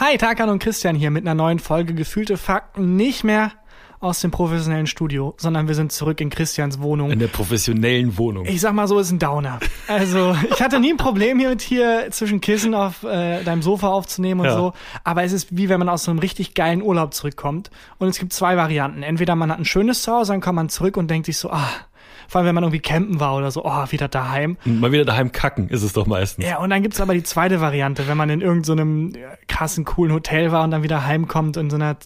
Hi, Tarkan und Christian hier mit einer neuen Folge Gefühlte Fakten. Nicht mehr aus dem professionellen Studio, sondern wir sind zurück in Christians Wohnung. In der professionellen Wohnung. Ich sag mal so, ist ein Downer. Also, ich hatte nie ein Problem hier mit hier zwischen Kissen auf äh, deinem Sofa aufzunehmen und Ja. so. Aber es ist wie wenn man aus so einem richtig geilen Urlaub zurückkommt. Und es gibt zwei Varianten. Entweder man hat ein schönes Zuhause, dann kommt man zurück und denkt sich so, ah, vor allem wenn man irgendwie campen war oder so, oh, wieder daheim. Mal wieder daheim kacken ist es doch meistens. Ja, und dann gibt's aber die zweite Variante, wenn man in irgendeinem so krassen, coolen Hotel war und dann wieder heimkommt in so einer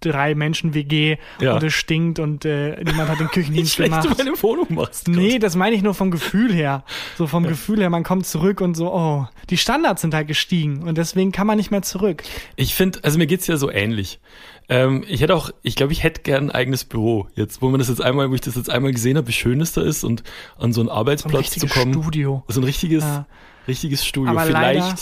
drei Menschen WG Ja. und es stinkt und äh, niemand hat den Wie Küchendienst schlecht gemacht. du meine Wohnung machst. Nee, das meine ich nur vom Gefühl her. So vom Gefühl her, man kommt zurück und so, oh, die Standards sind halt gestiegen und deswegen kann man nicht mehr zurück. Ich finde, also mir geht's ja so ähnlich. Ähm, ich hätte auch, ich glaube, ich hätte gern ein eigenes Büro. Jetzt, wo man das jetzt einmal, wo ich das jetzt einmal gesehen habe, wie schön es da ist und an so einen So ein Arbeitsplatz zu kommen. Studio. So ein richtiges, Ja. richtiges Studio. Aber Vielleicht leider-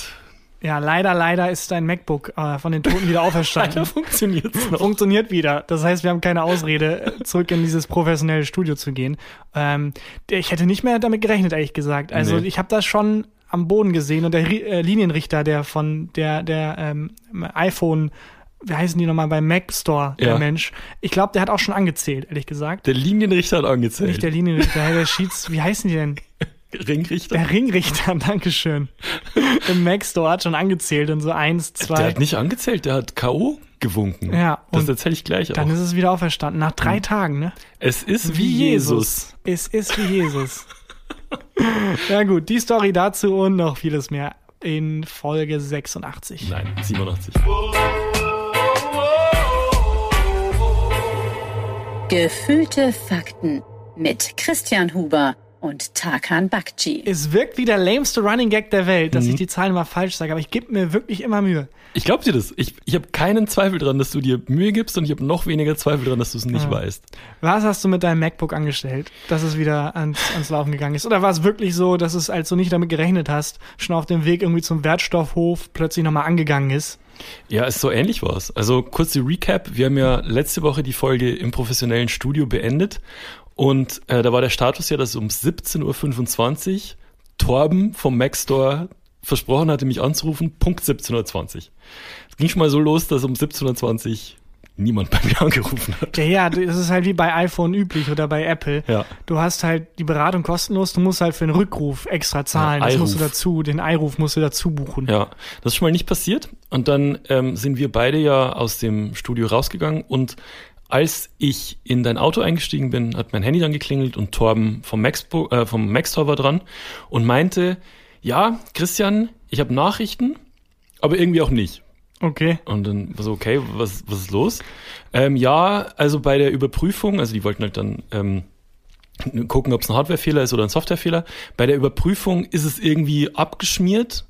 Ja, leider, leider ist dein MacBook äh, von den Toten wieder auferstanden. leider funktioniert's noch. Funktioniert wieder. Das heißt, wir haben keine Ausrede, äh, zurück in dieses professionelle Studio zu gehen. Ähm, ich hätte nicht mehr damit gerechnet, ehrlich gesagt. Also Nee. ich habe das schon am Boden gesehen und der äh, Linienrichter, der von der der ähm, iPhone, wie heißen die nochmal beim Mac Store, der Ja. Mensch. Ich glaube, der hat auch schon angezählt, ehrlich gesagt. Der Linienrichter hat angezählt. Nicht der Linienrichter, der Schieds, wie heißen die denn? Ringrichter. Der Ringrichter, Dankeschön. Im Mac Store hat schon angezählt und so eins, der zwei. hat nicht angezählt, der hat K.O. gewunken. Ja, Das erzähle ich gleich Dann auch. ist es wieder auferstanden. Nach drei Tagen, ne? Es ist wie Jesus. Es ist wie Jesus. ja gut, die Story dazu und noch vieles mehr in Folge 86. Nein, 87. Gefühlte Fakten mit Christian Huber und Tarkan Bakci. Es wirkt wie der lameste Running Gag der Welt, Mhm. dass ich die Zahlen mal falsch sage, aber ich gebe mir wirklich immer Mühe. Ich glaube dir das. Ich, ich habe keinen Zweifel dran, dass du dir Mühe gibst und ich habe noch weniger Zweifel dran, dass du es nicht weißt. Was hast du mit deinem MacBook angestellt, dass es wieder ans, ans Laufen gegangen ist? Oder war es wirklich so, dass es, als du nicht damit gerechnet hast, schon auf dem Weg irgendwie zum Wertstoffhof plötzlich nochmal angegangen ist? Ja, es so ähnlich war's. Also kurz die Recap. Wir haben ja letzte Woche die Folge im professionellen Studio beendet und äh, da war der Status ja, dass um 17.25 Uhr Torben vom Mac Store versprochen hatte, mich anzurufen, Punkt 17.20 Uhr. Es ging schon mal so los, dass um 17.20 Uhr niemand bei mir angerufen hat. Ja, ja, das ist halt wie bei iPhone üblich oder bei Apple. Ja. Du hast halt die Beratung kostenlos, du musst halt für den Rückruf extra zahlen. Ja, das musst du dazu, den Eiruf musst du dazu buchen. Ja, das ist schon mal nicht passiert. Und dann ähm, sind wir beide ja aus dem Studio rausgegangen und als ich in dein Auto eingestiegen bin, hat mein Handy dann geklingelt und Torben vom Maxpo, äh, vom Maxtor war dran und meinte, ja, Christian, ich habe Nachrichten, aber irgendwie auch nicht. Okay. Und dann war so, okay, was, was ist los? Ähm, ja, also bei der Überprüfung, also die wollten halt dann ähm, gucken, ob es ein Hardwarefehler ist oder ein Softwarefehler. Bei der Überprüfung ist es irgendwie abgeschmiert,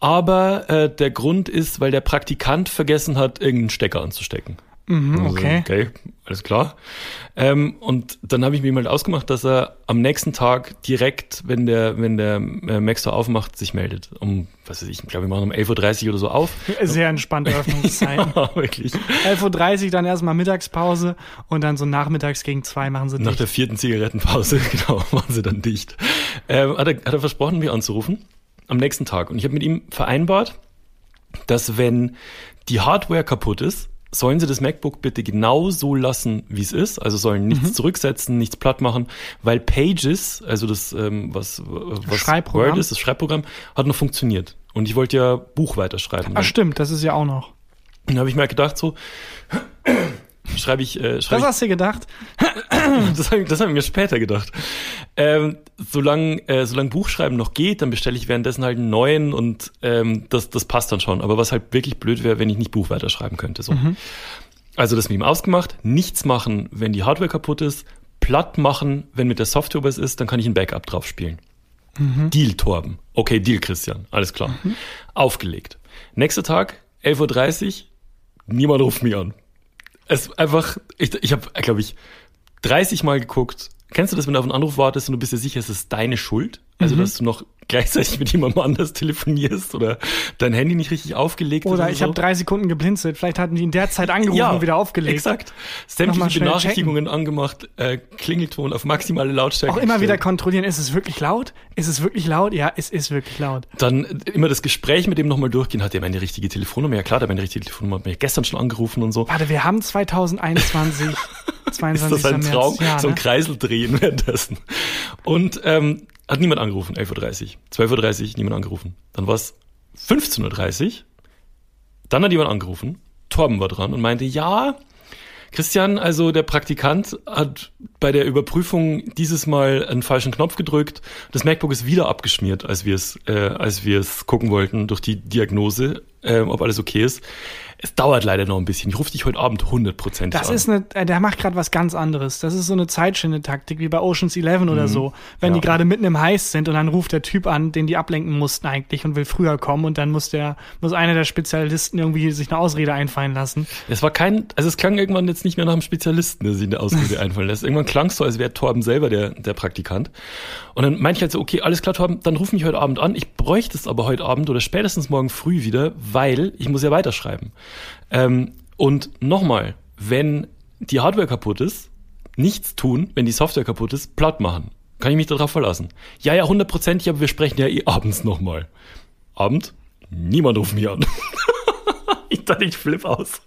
aber äh, der Grund ist, weil der Praktikant vergessen hat, irgendeinen Stecker anzustecken. Mhm, Also, okay. Okay, alles klar. Ähm, und dann habe ich mir mal ausgemacht, dass er am nächsten Tag direkt, wenn der, wenn der äh, Maxtor aufmacht, sich meldet. Um, was weiß ich, ich glaube, wir machen um 11.30 Uhr oder so auf. Sehr entspannte Öffnungszeiten. Ja, wirklich. 11.30 Uhr dann erstmal Mittagspause und dann so nachmittags gegen zwei machen sie Nach dicht. der vierten Zigarettenpause, genau, waren sie dann dicht. Ähm, hat, er, hat er versprochen, mir anzurufen am nächsten Tag. Und ich habe mit ihm vereinbart, dass wenn die Hardware kaputt ist, sollen sie das MacBook bitte genau so lassen, wie es ist. Also sollen nichts zurücksetzen, nichts platt machen, weil Pages, also das, ähm, was, was Schreibprogramm. Word ist, das Schreibprogramm, hat noch funktioniert. Und ich wollte ja Buch weiterschreiben. Ach stimmt, das ist ja auch noch. Dann habe ich mir gedacht, so, schreibe ich, äh, schreibe Das ich hast du gedacht? das habe ich, das hab ich mir später gedacht. Ähm, solange äh, solang Buchschreiben noch geht, dann bestelle ich währenddessen halt einen neuen und ähm, das, das passt dann schon. Aber was halt wirklich blöd wäre, wenn ich nicht Buch weiterschreiben könnte. So. Also das mit ihm ausgemacht, nichts machen, wenn die Hardware kaputt ist, platt machen, wenn mit der Software was ist, dann kann ich ein Backup drauf spielen. Deal, Torben. Okay, Deal, Christian. Alles klar. Aufgelegt. Nächster Tag, 11.30 Uhr, niemand ruft mich an. Es einfach, ich, ich habe, glaube ich, 30 Mal geguckt. Kennst du das, wenn du auf einen Anruf wartest und du bist dir sicher, es ist deine Schuld? Also, dass du noch gleichzeitig mit jemandem anders telefonierst oder dein Handy nicht richtig aufgelegt Oder oder ich so. habe drei Sekunden geblinzelt. Vielleicht hatten die in der Zeit angerufen und wieder aufgelegt. Exakt. Sämtliche Benachrichtigungen angemacht, äh, Klingelton auf maximale Lautstärke. Auch immer wieder kontrollieren, ist es wirklich laut? Ist es wirklich laut? Ja, es ist wirklich laut. Dann äh, immer das Gespräch mit dem nochmal durchgehen. Hat er meine richtige Telefonnummer? Ja klar, der meine richtige Telefonnummer. Hat mich gestern schon angerufen und so. Warte, wir haben 2021, 22. Ist das ein Traum? Ja, so ein ne? Kreisel drehen währenddessen. Und ähm, hat niemand angerufen, 11.30 Uhr. 12.30 Uhr, niemand angerufen. Dann war es 15.30 Uhr. Dann hat jemand angerufen. Torben war dran und meinte, ja, Christian, also der Praktikant hat bei der Überprüfung dieses Mal einen falschen Knopf gedrückt. Das MacBook ist wieder abgeschmiert, als wir es, äh, als wir es gucken wollten durch die Diagnose, äh, ob alles okay ist. Es dauert leider noch ein bisschen. Ich rufe dich heute Abend hundertprozentig Das an. ist eine, äh, der macht gerade was ganz anderes. Das ist so eine Zeitschindetaktik wie bei Ocean's Eleven oder so. Wenn Mhm. Ja. die gerade mitten im Heiß sind und dann ruft der Typ an, den die ablenken mussten eigentlich und will früher kommen und dann muss der, muss einer der Spezialisten irgendwie sich eine Ausrede einfallen lassen. Es war kein, also es klang irgendwann jetzt nicht mehr nach einem Spezialisten, der sich eine Ausrede einfallen lässt. Irgendwann klang es so, als wäre Torben selber der, der Praktikant. Und dann meinte ich halt so, okay, alles klar, Torben, dann ruf mich heute Abend an. Ich bräuchte es aber heute Abend oder spätestens morgen früh wieder, weil ich muss ja weiterschreiben. Ähm, und nochmal, wenn die Hardware kaputt ist, nichts tun, wenn die Software kaputt ist, platt machen. Kann ich mich darauf verlassen? Ja, ja, hundertprozentig, aber wir sprechen ja eh abends nochmal. Abend? Niemand ruft mich an. ich dachte, ich flipp aus.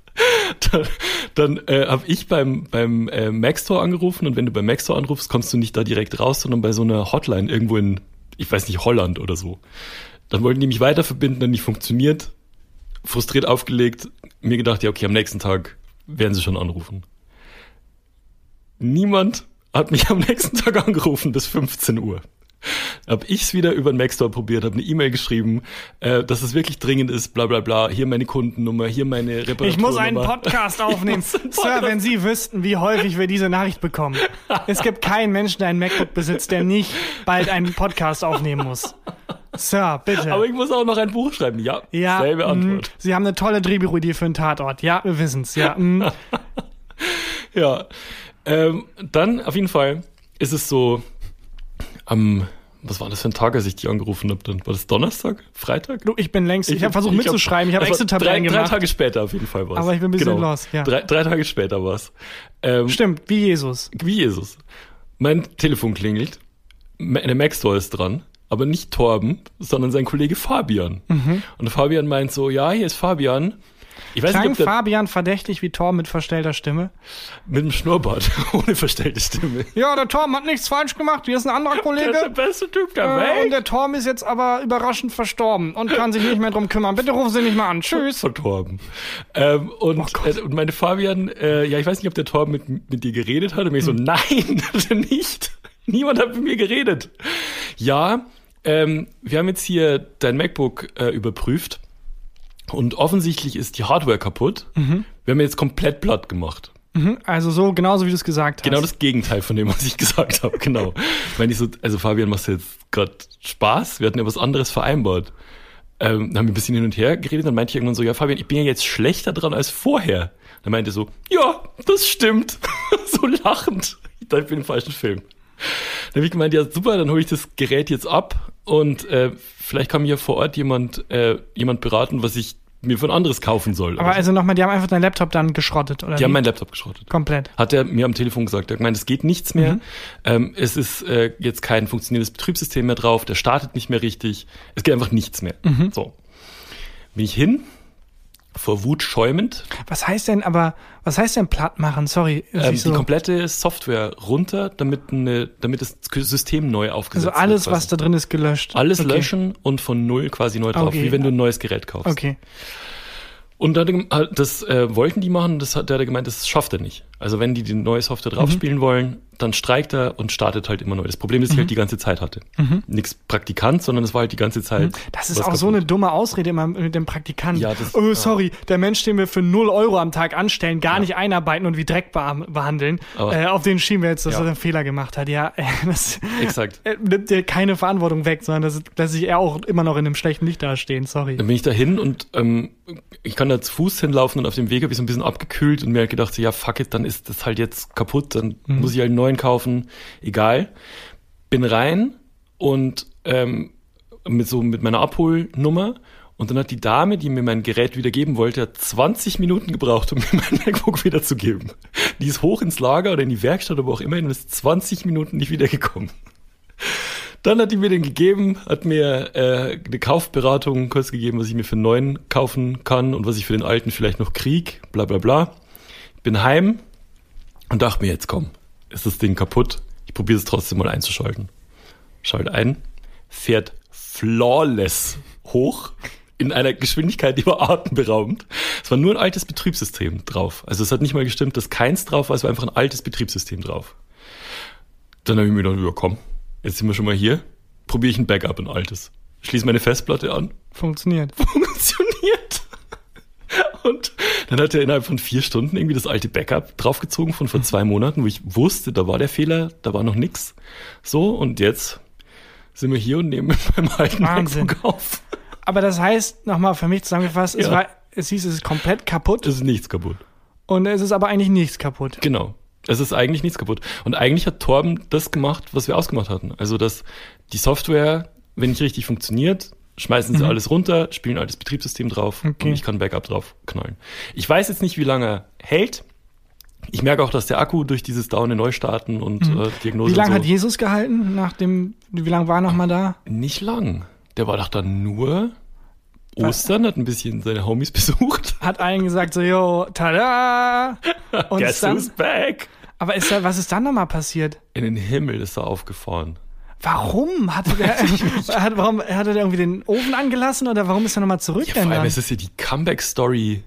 Dann, dann äh, habe ich beim, beim äh, Mac Store angerufen und wenn du beim Mac Store anrufst, kommst du nicht da direkt raus, sondern bei so einer Hotline irgendwo in, ich weiß nicht, Holland oder so. Dann wollten die mich weiter verbinden, dann nicht funktioniert. Frustriert aufgelegt, mir gedacht, ja, okay, am nächsten Tag werden sie schon anrufen. Niemand hat mich am nächsten Tag angerufen bis 15 Uhr. Hab ich's wieder über den Mac Store probiert, habe eine E-Mail geschrieben, äh, dass es wirklich dringend ist, bla bla bla. Hier meine Kundennummer, hier meine Reparaturnummer. Ich muss einen Podcast aufnehmen. einen Sir, Podcast- wenn Sie wüssten, wie häufig wir diese Nachricht bekommen. Es gibt keinen Menschen, der ein MacBook besitzt, der nicht bald einen Podcast aufnehmen muss. Sir, bitte. Aber ich muss auch noch ein Buch schreiben. Ja, ja, selbe mh, Antwort. Sie haben eine tolle Drehbuchidee für einen Tatort. Ja, wir wissen's. Ja, mh. Ja. Ähm, dann auf jeden Fall ist es so am, was war das für ein Tag, als ich die angerufen habe? Dann war das Donnerstag? Freitag? Du, ich bin längst. Ich, habe versucht mitzuschreiben. Ich habe das war Exit-Tabellen drei, drei gemacht. Tage später auf jeden Fall war's. Aber ich bin ein bisschen genau. lost, ja. Drei, drei Tage später war's. Ähm, Stimmt, wie Jesus. wie Jesus. Mein Telefon klingelt, Ma- der Mac Store ist dran, aber nicht Torben, sondern sein Kollege Fabian. Mhm. Und der Fabian meint so, ja, hier ist Fabian. Ich weiß Klang nicht, ob der Fabian verdächtig wie Thor mit verstellter Stimme? mit dem Schnurrbart, ohne verstellte Stimme. Ja, der Torm hat nichts falsch gemacht. Hier ist ein anderer Der Kollege. ist der beste Typ der Äh, und Welt. der Torm ist jetzt aber überraschend verstorben und kann sich nicht mehr drum kümmern. Bitte rufen Sie nicht mal an. Tschüss. Von Torben. Ähm, und, Oh äh, und meine Fabian, äh, ja, ich weiß nicht, ob der Torben mit, mit dir geredet hat. Und mir so, Hm. nein, hat er nicht. Niemand hat mit mir geredet. Ja, ähm, wir haben jetzt hier dein MacBook äh, überprüft. Und offensichtlich ist die Hardware kaputt. Mhm. Wir haben jetzt komplett platt gemacht. Mhm, Also so, genauso wie du es gesagt hast. Genau das Gegenteil von dem, was ich gesagt habe. Genau. Wenn ich so, also Fabian, machst du jetzt gerade Spaß? Wir hatten ja was anderes vereinbart. Ähm, dann haben wir ein bisschen hin und her geredet, dann meinte ich irgendwann so, ja Fabian, ich bin ja jetzt schlechter dran als vorher. Dann meinte er so, ja, das stimmt. so lachend. Ich dachte, ich bin im falschen Film. Dann habe ich gemeint, ja super, dann hole ich das Gerät jetzt ab und äh, vielleicht kann mir vor Ort jemand, äh, jemand beraten, was ich mir für ein anderes kaufen soll. Aber also nochmal, die haben einfach deinen Laptop dann geschrottet, oder? die wie? haben meinen Laptop geschrottet Komplett. hat er mir am Telefon gesagt. Er hat gemeint, es geht nichts mehr. Mhm. Ähm, es ist äh, jetzt kein funktionierendes Betriebssystem mehr drauf. Der startet nicht mehr richtig. Es geht einfach nichts mehr. Mhm. So. Bin ich hin, vor Wut schäumend, Was heißt denn aber, was heißt denn platt machen? Sorry. ähm, so, die komplette Software runter, damit, eine, damit das System neu aufgesetzt also alles, wird. was da drin ist, gelöscht. Alles okay. löschen und von null quasi neu drauf, Okay. wie wenn du ein neues Gerät kaufst. Okay. Und dann, das äh, wollten die machen, das hat der hat er gemeint, das schafft er nicht. Also wenn die die neue Software Mhm. draufspielen wollen, dann streikt er und startet halt immer neu. Das Problem ist, dass ich halt die ganze Zeit hatte. Nix Praktikant, sondern es war halt die ganze Zeit. Mhm. Das ist auch so kaputt. eine dumme Ausrede immer mit dem Praktikanten. Ja, das- oh, sorry, der Mensch, den wir für 0 Euro am Tag anstellen, gar nicht einarbeiten und wie Dreck beha- behandeln, äh, auf den schieben wir jetzt, dass Ja. er einen Fehler gemacht hat. Ja, äh, das Exakt. äh, nimmt dir keine Verantwortung weg, sondern das lässt sich er auch immer noch in einem schlechten Licht dastehen. Sorry. Dann bin ich da hin und ähm, ich kann da zu Fuß hinlaufen und auf dem Weg habe ich so ein bisschen abgekühlt und mir halt gedacht, so, ja, fuck it, dann ist das halt jetzt kaputt, dann Mhm. muss ich halt einen neuen kaufen. Egal. Bin rein und ähm, mit so mit meiner Abholnummer und dann hat die Dame, die mir mein Gerät wieder geben wollte, hat 20 Minuten gebraucht, um mir mein MacBook wiederzugeben. Die ist hoch ins Lager oder in die Werkstatt, aber auch immerhin ist 20 Minuten nicht wiedergekommen. Dann hat die mir den gegeben, hat mir äh, eine Kaufberatung kurz gegeben, was ich mir für einen neuen kaufen kann und was ich für den alten vielleicht noch krieg, bla bla bla. Bin heim und dachte mir, jetzt komm, ist das Ding kaputt. Ich probiere es trotzdem mal einzuschalten. Schalte ein, fährt flawless hoch in einer Geschwindigkeit, die war atemberaubend. Es war nur ein altes Betriebssystem drauf. Also es hat nicht mal gestimmt, dass keins drauf war, es war einfach ein altes Betriebssystem drauf. Dann habe ich mir gedacht, ja komm, jetzt sind wir schon mal hier, probiere ich ein Backup, ein altes. Schließe meine Festplatte an, Funktioniert. funktioniert. Und dann hat er innerhalb von vier Stunden irgendwie das alte Backup draufgezogen von vor zwei Monaten, wo ich wusste, da war der Fehler, da war noch nix. So, und jetzt sind wir hier und nehmen mit meinem alten Wahnsinn. MacBook auf. Aber das heißt, nochmal für mich zusammengefasst, es, Ja. war, es hieß, es ist komplett kaputt Es ist nichts kaputt. und es ist aber eigentlich nichts kaputt. Genau. Es ist eigentlich nichts kaputt. Und eigentlich hat Torben das gemacht, was wir ausgemacht hatten. Also, dass die Software, wenn nicht richtig funktioniert, schmeißen sie alles runter, spielen ein altes Betriebssystem drauf Okay. und ich kann Backup drauf knallen. Ich weiß jetzt nicht, wie lange er hält. Ich merke auch, dass der Akku durch dieses dauernde Neustarten und äh, Diagnose Wie lange und hat so Jesus gehalten nach dem, wie lange war er noch mal da? nicht lang. Der war doch dann nur Ostern, hat ein bisschen seine Homies besucht. Hat allen gesagt so, yo, tada! Und Guess ist dann, who's back? aber ist da, was ist dann nochmal passiert? In den Himmel ist er aufgefahren. Warum? Hatte der, hat, warum, hatte der irgendwie den Ofen angelassen oder warum ist er nochmal Ja, vor allem zurückgegangen? ist es ja die Comeback-Story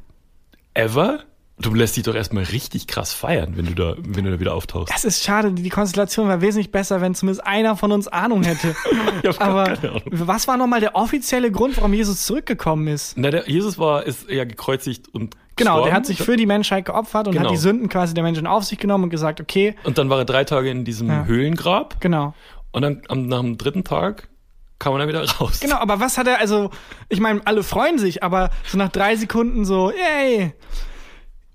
ever. Du lässt dich doch erstmal richtig krass feiern, wenn du da, wenn du da wieder auftauchst. das ist schade, die Konstellation wäre wesentlich besser, wenn zumindest einer von uns Ahnung hätte. Aber was war nochmal der offizielle Grund, warum Jesus zurückgekommen ist? Na, der Jesus war, ist ja gekreuzigt und Genau, der gestorben. hat sich für die Menschheit geopfert und Genau. hat die Sünden quasi der Menschen auf sich genommen und gesagt, okay, Und dann war er drei Tage in diesem Ja. Höhlengrab. genau. Und dann am, nach dem dritten Tag kam er dann wieder raus. Genau, aber was hat er, also, ich meine, alle freuen sich, aber so nach drei Sekunden so, yay.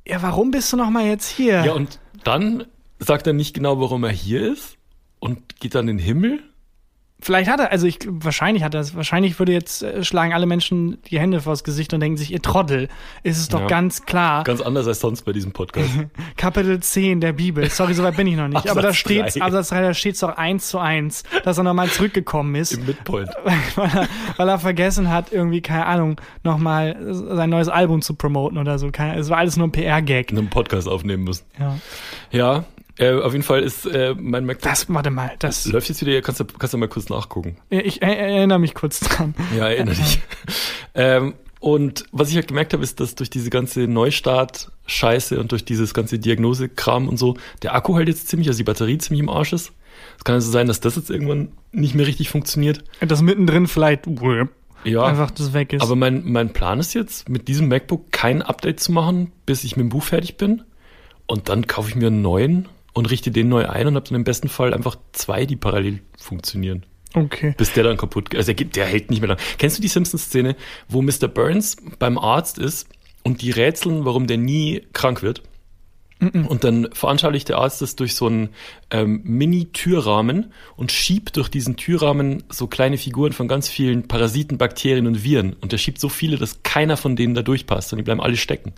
Ja, warum bist du noch mal jetzt hier? Ja, und dann sagt er nicht genau, warum er hier ist und geht dann in den Himmel. Vielleicht hat er, also ich, wahrscheinlich hat er es, wahrscheinlich würde jetzt, äh, schlagen alle Menschen die Hände vors Gesicht und denken sich, ihr Trottel, ist es doch Ja. ganz klar. Ganz anders als sonst bei diesem Podcast. Kapitel 10 der Bibel. Sorry, soweit bin ich noch nicht. aber da steht. Absatz 3, da steht's doch eins zu eins, dass er nochmal zurückgekommen ist. Im Midpoint. weil, er, weil er vergessen hat, irgendwie, keine Ahnung, nochmal sein neues Album zu promoten oder so. Keine, es war alles nur ein PR-Gag. einen Podcast aufnehmen müssen. Ja. Ja, äh, auf jeden Fall ist äh, mein MacBook. Das, warte mal, das, läuft jetzt wieder, kannst du, kannst du mal kurz nachgucken. ich er, erinnere mich kurz dran. Ja, erinnere dich. ähm, und was ich halt gemerkt habe, ist, dass durch diese ganze Neustart-Scheiße und durch dieses ganze Diagnosekram und so, der Akku halt jetzt ziemlich, also die Batterie ziemlich im Arsch ist. Es kann also sein, dass das jetzt irgendwann nicht mehr richtig funktioniert. Das mittendrin vielleicht Ja, einfach das weg ist. aber mein, mein Plan ist jetzt, mit diesem MacBook kein Update zu machen, bis ich mit dem Buch fertig bin. Und dann kaufe ich mir einen neuen und richte den neu ein und habe dann im besten Fall einfach zwei, die parallel funktionieren. okay. Bis der dann kaputt geht. Also er gibt, der hält nicht mehr lang. Kennst du die Simpsons-Szene, wo Mr. Burns beim Arzt ist und die rätseln, warum der nie krank wird? Und dann veranschaulicht der Arzt das durch so einen ähm, Mini-Türrahmen und schiebt durch diesen Türrahmen so kleine Figuren von ganz vielen Parasiten, Bakterien und Viren. Und der schiebt so viele, dass keiner von denen da durchpasst und die bleiben alle stecken.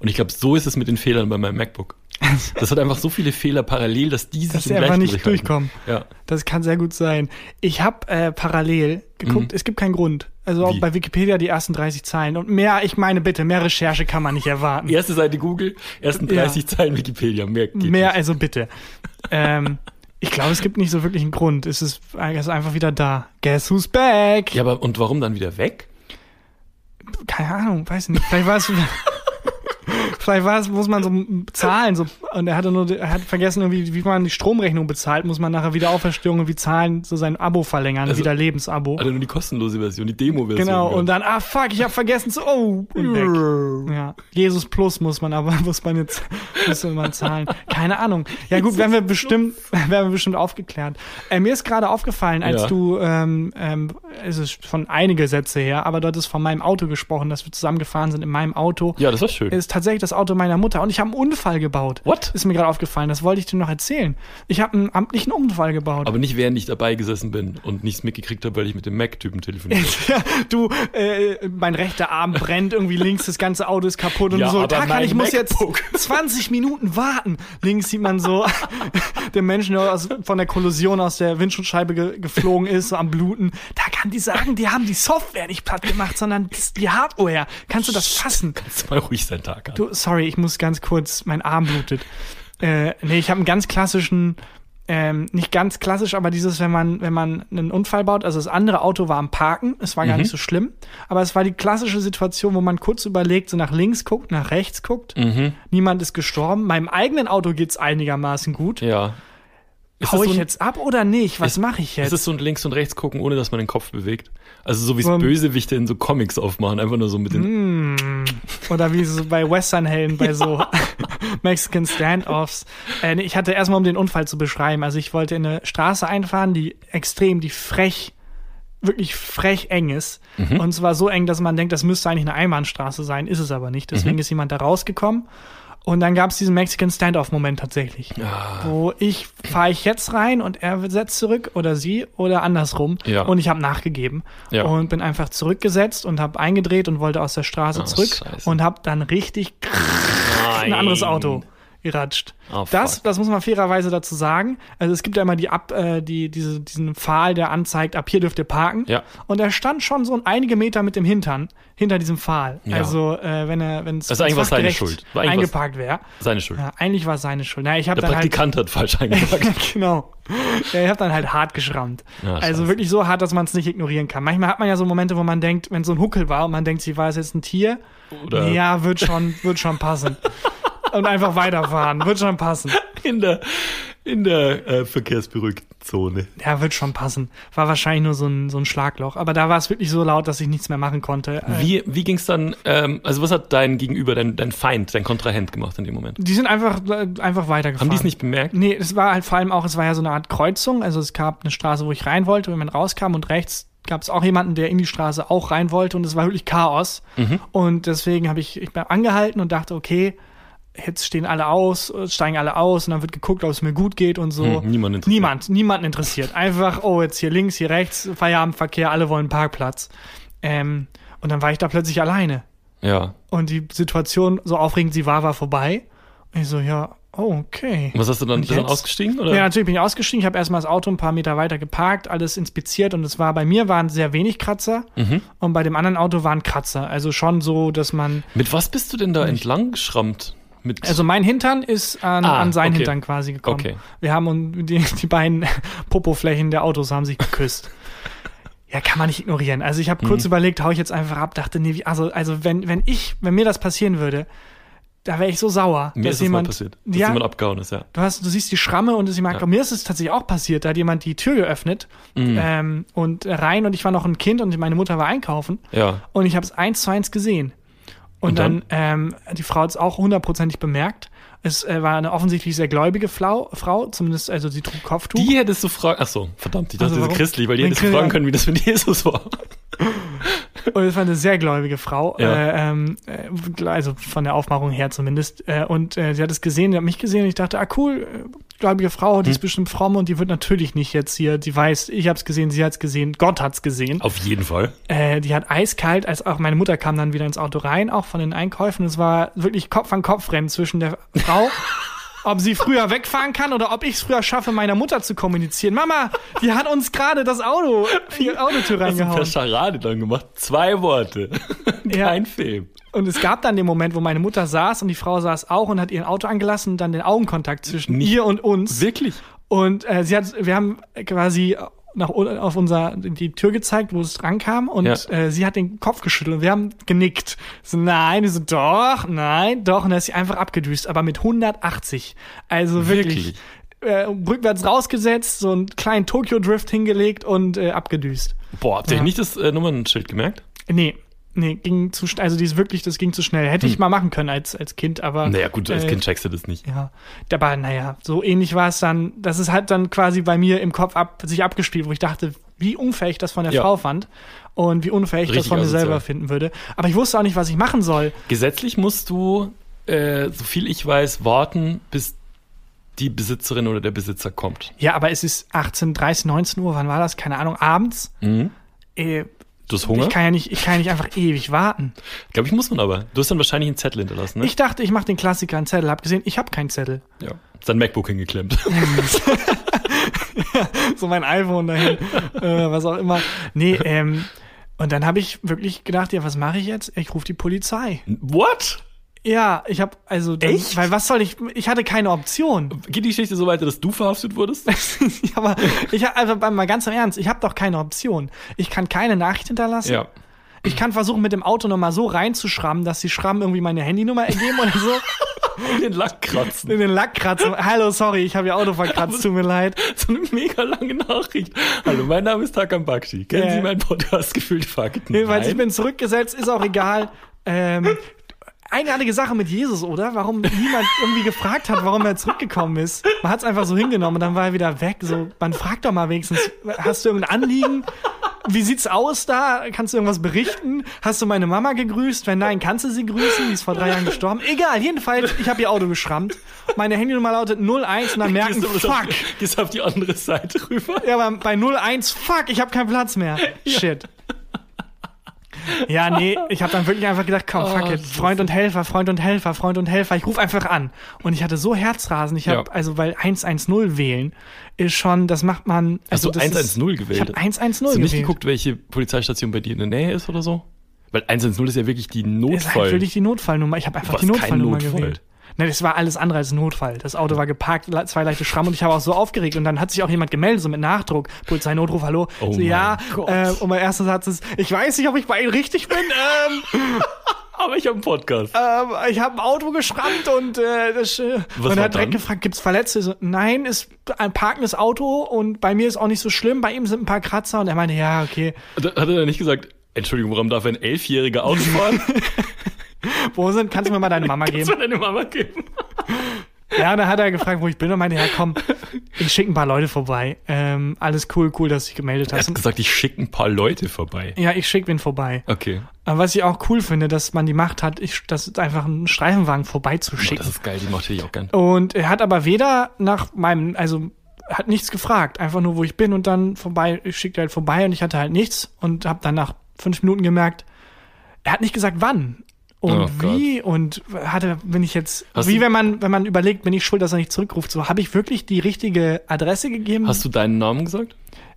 Und ich glaube, so ist es mit den Fehlern bei meinem MacBook. Das hat einfach so viele Fehler parallel, dass die sich Dass im einfach nicht durchkommen. Ja. Das kann sehr gut sein. Ich habe äh, parallel geguckt, es gibt keinen Grund. Also auch Mhm. Wie? bei Wikipedia die ersten 30 Zeilen. Und mehr, ich meine bitte, mehr Recherche kann man nicht erwarten. Erste Seite Google, ersten Ja. 30 Zeilen Wikipedia. Mehr, geht Mehr, nicht. also bitte. ähm, ich glaube, es gibt nicht so wirklich einen Grund. Es ist, es ist einfach wieder da. Guess who's back? Ja, aber und warum dann wieder weg? Keine Ahnung, weiß nicht. Vielleicht war es. Vielleicht war es, muss man so zahlen, so, und er hatte nur, er hat vergessen, irgendwie, wie man die Stromrechnung bezahlt, muss man nachher wieder Auferstehung irgendwie zahlen, so sein Abo verlängern, Also- wieder Lebensabo. Also nur die kostenlose Version, die Demo-Version. Genau, und dann, ah fuck, ich habe vergessen zu, oh, und weg. Ja, Jesus Plus muss man aber, muss man jetzt, muss man zahlen. Keine Ahnung. Ja gut, werden wir bestimmt, werden wir bestimmt aufgeklärt. Äh, mir ist gerade aufgefallen, als Ja. du, ähm, ähm, es ist schon einige Sätze her, aber dort ist von meinem Auto gesprochen, dass wir zusammen gefahren sind in meinem Auto. ja, das war schön. Ist tatsächlich das Auto meiner Mutter und ich habe einen Unfall gebaut. What? Ist mir gerade aufgefallen, das wollte ich dir noch erzählen. Ich habe einen amtlichen Unfall gebaut. Aber nicht während ich dabei gesessen bin und nichts mitgekriegt habe, weil ich mit dem Mac-Typen telefoniert ja, du, äh, mein rechter Arm brennt irgendwie links, das ganze Auto ist kaputt und Ja, du so, aber Takan, mein ich muss MacBook. jetzt 20 Minuten warten. Links sieht man so den Menschen, der aus, von der Kollision aus der Windschutzscheibe ge geflogen ist, so am Bluten. Da kann die sagen, die haben die Software nicht platt gemacht, sondern die Hardware. Kannst du das fassen? Kannst du mal ruhig sein Tag an. Sorry, ich muss ganz kurz, mein Arm blutet. Äh, nee, ich habe einen ganz klassischen, ähm, nicht ganz klassisch, aber dieses, wenn man, wenn man einen Unfall baut, also das andere Auto war am Parken, es war gar Mhm. nicht so schlimm, aber es war die klassische Situation, wo man kurz überlegt, so nach links guckt, nach rechts guckt, Mhm. niemand ist gestorben, meinem eigenen Auto geht's einigermaßen gut. Ja. Ist Hau ich so ein- jetzt ab oder nicht? Was ist- mache ich Ist jetzt? es so ein links und rechts gucken, ohne dass man den Kopf bewegt? Also so wie es Um, Bösewichte in so Comics aufmachen, einfach nur so mit den. Oder wie so bei Westernhelden, bei so Mexican Standoffs. Äh, nee, ich hatte erstmal, um den Unfall zu beschreiben, also ich wollte in eine Straße einfahren, die extrem, die frech, wirklich frech eng ist. Und zwar so eng, dass man denkt, das müsste eigentlich eine Einbahnstraße sein, ist es aber nicht. Deswegen ist jemand da rausgekommen. Und dann gab es diesen Mexican Standoff-Moment tatsächlich. Wo ich, fahre ich jetzt rein und er setzt zurück oder sie oder andersrum. Ja. Und ich habe nachgegeben. Ja. Und bin einfach zurückgesetzt und habe eingedreht und wollte aus der Straße Ah, zurück scheiße. und habe dann richtig ein anderes Auto geratscht. Oh, das, das muss man fairerweise dazu sagen. Also es gibt ja immer die Ab, äh, die, diese, diesen Pfahl, der anzeigt, ab hier dürft ihr parken. Ja. Und er stand schon so einige Meter mit dem Hintern hinter diesem Pfahl. Ja. Also äh, wenn er, wenn es eigentlich seine Schuld. War eingeparkt wäre. Seine Schuld. Ja, eigentlich war es seine Schuld. Na, ich habe Der dann halt Praktikant hat falsch eingepackt. genau. Ja, ich habe dann halt hart geschrammt. Ja, also wirklich so hart, dass man es nicht ignorieren kann. Manchmal hat man ja so Momente, wo man denkt, wenn so ein Huckel war und man denkt, sie war es jetzt ein Tier, Oder ja, wird schon, wird schon passen. und einfach weiterfahren, wird schon passen. in der, in der äh, verkehrsberuhigten Zone. Ja, wird schon passen. War wahrscheinlich nur so ein, so ein Schlagloch. Aber da war es wirklich so laut, dass ich nichts mehr machen konnte. Äh, Wie, wie ging's dann, ähm, also was hat dein Gegenüber, dein, dein Feind, dein Kontrahent gemacht in dem Moment? Die sind einfach, äh, einfach weitergefahren. Haben die es nicht bemerkt? Nee, es war halt vor allem auch, es war ja so eine Art Kreuzung. Also es gab eine Straße, wo ich rein wollte, wenn man rauskam und rechts gab es auch jemanden, der in die Straße auch rein wollte und es war wirklich Chaos. Mhm. Und deswegen habe ich, ich bin angehalten und dachte, okay, jetzt stehen alle aus, äh, steigen alle aus und dann wird geguckt, ob es mir gut geht und so. Hm, niemand interessiert. Niemand, niemanden interessiert. Einfach, oh, jetzt hier links, hier rechts, Feierabendverkehr, alle wollen Parkplatz. Ähm, und dann war ich da plötzlich alleine. Ja. Und die Situation, so aufregend sie war, war vorbei. Und ich so, ja, oh, okay. Was hast du dann, dann ausgestiegen? Oder? Ja, natürlich bin ich ausgestiegen. Ich habe erstmal das Auto ein paar Meter weiter geparkt, alles inspiziert und es war bei mir waren sehr wenig Kratzer Mhm. und bei dem anderen Auto waren Kratzer. Also schon so, dass man, Mit was bist du denn da entlang geschrammt? Mit also mein Hintern ist an, Ah, an seinen okay. Hintern quasi gekommen. Okay. Wir haben die, die beiden Popoflächen der Autos haben sich geküsst. Ja, kann man nicht ignorieren. Also ich habe Mhm. kurz überlegt, hau ich jetzt einfach ab, dachte, nee, also, also wenn, wenn ich, wenn mir das passieren würde, da wäre ich so sauer, mir dass ist jemand, passiert, dass ja, jemand abgehauen ist, ja. Du hast, du siehst die Schramme und es ist jemand, Ja. mir ist es tatsächlich auch passiert. Da hat jemand die Tür geöffnet Mhm. ähm, und rein und ich war noch ein Kind und meine Mutter war einkaufen Ja. und ich habe es eins zu eins gesehen. Und, Und dann, ähm, die Frau hat es auch hundertprozentig bemerkt. Es äh, war eine offensichtlich sehr gläubige Frau, Frau, zumindest, also sie trug Kopftuch. Die hättest du fragen. Ach so, verdammt, ich dachte, Also sie christlich, weil die hättest du fragen können, wie das mit Jesus war. Und es war eine sehr gläubige Frau, Ja. äh, ähm, äh, also von der Aufmachung her zumindest. Äh, und äh, sie hat es gesehen, sie hat mich gesehen und ich dachte, ah cool, gläubige Frau, die ist Hm. bestimmt fromm und die wird natürlich nicht jetzt hier, die weiß, ich habe es gesehen, sie hat es gesehen, Gott hat es gesehen. Auf jeden Fall. Äh, die hat eiskalt, als auch meine Mutter kam dann wieder ins Auto rein, auch von den Einkäufen. Es war wirklich Kopf an Kopf rennen zwischen der Frau. Ob sie früher wegfahren kann oder ob ich es früher schaffe, meiner Mutter zu kommunizieren. Mama, die hat uns gerade das Auto, die Autotür Hast du per reingehauen. Scharade dann gemacht? Zwei Worte. Ja. Kein Film. Und es gab dann den Moment, wo meine Mutter saß und die Frau saß auch und hat ihr Auto angelassen und dann den Augenkontakt zwischen Nicht- ihr und uns. Wirklich? Und äh, sie hat, wir haben quasi nach auf unser die Tür gezeigt, wo es dran kam und Ja. äh, sie hat den Kopf geschüttelt und wir haben genickt. So nein, so doch, nein, doch und dann ist sie einfach abgedüst, aber mit 180. Also wirklich, Äh, rückwärts rausgesetzt, so einen kleinen Tokyo Drift hingelegt und äh, abgedüst. Boah, habt ihr Ja. nicht das äh, Nummernschild gemerkt? Nee, nee, ging zu schnell, also die ist wirklich, das ging zu schnell. Hätte ich mal machen können als als Kind, aber Hm. Naja, gut, als äh, Kind checkst du das nicht. Ja, aber naja, so ähnlich war es dann. Das ist halt dann quasi bei mir im Kopf ab, sich abgespielt, wo ich dachte, wie unfähig das von der Ja. Frau fand und wie unfähig das Richtig von mir asozial. selber finden würde. Aber ich wusste auch nicht, was ich machen soll. Gesetzlich musst du äh, so viel ich weiß, warten, bis die Besitzerin oder der Besitzer kommt. Ja, aber es ist 18, 30, 19 Uhr, wann war das? Keine Ahnung, abends. Mhm. Äh, Du hast Hunger? ich kann ja nicht, ich kann ja nicht einfach ewig warten. Glaube ich, muss man aber. Du hast dann wahrscheinlich einen Zettel hinterlassen, ne? Ich dachte, ich mache den Klassiker einen Zettel. Hab gesehen, ich habe keinen Zettel. ja. Sein MacBook hingeklemmt. so mein iPhone dahin, äh, was auch immer. Nee, ähm, und dann habe ich wirklich gedacht, ja, was mache ich jetzt? Ich rufe die Polizei. What? Ja, ich habe also dann, Echt? weil was soll ich ich hatte keine Option. Geht die Geschichte so weiter, dass du verhaftet wurdest? ja, aber ich hab, also mal ganz im Ernst, ich habe doch keine Option. Ich kann keine Nachricht hinterlassen. ja. Ich kann versuchen mit dem Auto nochmal so reinzuschrammen, dass die Schrammen irgendwie meine Handynummer ergeben oder so. In den Lack kratzen. In den Lack kratzen. Hallo, sorry, ich habe ihr Auto verkratzt, tut mir leid. So eine mega lange Nachricht. Hallo, mein Name ist Takan Bakshi. Kennen Äh. Sie meinen Podcast Gefühlt Fakten? Jedenfalls, ich bin zurückgesetzt, ist auch egal. Ähm, eigenartige Sache mit Jesus, oder? Warum niemand irgendwie gefragt hat, warum er zurückgekommen ist. Man hat es einfach so hingenommen und dann war er wieder weg. So, man fragt doch mal wenigstens, hast du irgendein Anliegen? Wie sieht's aus da? Kannst du irgendwas berichten? Hast du meine Mama gegrüßt? Wenn nein, kannst du sie grüßen? Die ist vor drei Jahren gestorben. Egal, jedenfalls, ich habe ihr Auto geschrammt. Meine Handynummer lautet 01 und dann merken, Gehst fuck. Auf, gehst auf die andere Seite rüber. Ja, aber bei 01, fuck, ich habe keinen Platz mehr. Shit. Ja, nee, ich habe dann wirklich einfach gedacht, komm, fuck Oh, it. Freund und Helfer, Freund und Helfer, Freund und Helfer. Ich rufe einfach an. Und ich hatte so Herzrasen. Ich habe, Ja. also, weil 110 wählen ist schon, das macht man. Hast Also du das ist- 110 gewählt? Ich habe 110 Hast du nicht gewählt. geguckt, welche Polizeistation bei dir in der Nähe ist oder so? Weil 110 ist ja wirklich die ist halt Notfall. wirklich die Notfallnummer. Ich habe einfach Was, die kein Notfallnummer Notfall? gewählt. Nein, das war alles andere als ein Notfall. Das Auto war geparkt, zwei leichte Schrammen und ich habe auch so aufgeregt. Und dann hat sich auch jemand gemeldet, so mit Nachdruck. Polizei-Notruf, hallo. Oh so, ja, äh, und mein erster Satz ist, ich weiß nicht, ob ich bei Ihnen richtig bin. Ähm, Aber ich habe einen Podcast. ähm, ich habe ein Auto geschrammt und äh, das, äh, und er hat direkt gefragt, gibt's Verletzte? Ich So, nein, ist ein parkendes Auto und bei mir ist auch nicht so schlimm. Bei ihm sind ein paar Kratzer und er meinte, ja, okay. Hat er dann nicht gesagt, Entschuldigung, warum darf ein Elfjähriger Auto fahren? Wo sind? Kannst du mir mal deine Mama Kannst geben? du deine Mama geben? Ja, und dann hat er gefragt, wo ich bin und meinte, ja, komm, ich schicke ein paar Leute vorbei. Ähm, alles cool, cool, dass du dich gemeldet Er hast. hat gesagt, ich schicke ein paar Leute vorbei. Ja, ich schicke wen vorbei. Okay. Aber was ich auch cool finde, dass man die Macht hat, ich, das einfach einen Streifenwagen Oh, vorbeizuschicken. das ist geil, die mache ich auch gern. Und er hat aber weder nach meinem, also hat nichts gefragt, einfach nur, wo ich bin und dann vorbei, ich schickte halt vorbei und ich hatte halt nichts und habe dann nach fünf Minuten gemerkt, er hat nicht gesagt, wann. Und Oh Gott. wie und hatte, bin ich jetzt, Hast wie wenn man, wenn man überlegt, bin ich schuld, dass er nicht zurückruft. So, habe ich wirklich die richtige Adresse gegeben? Hast du deinen Namen gesagt?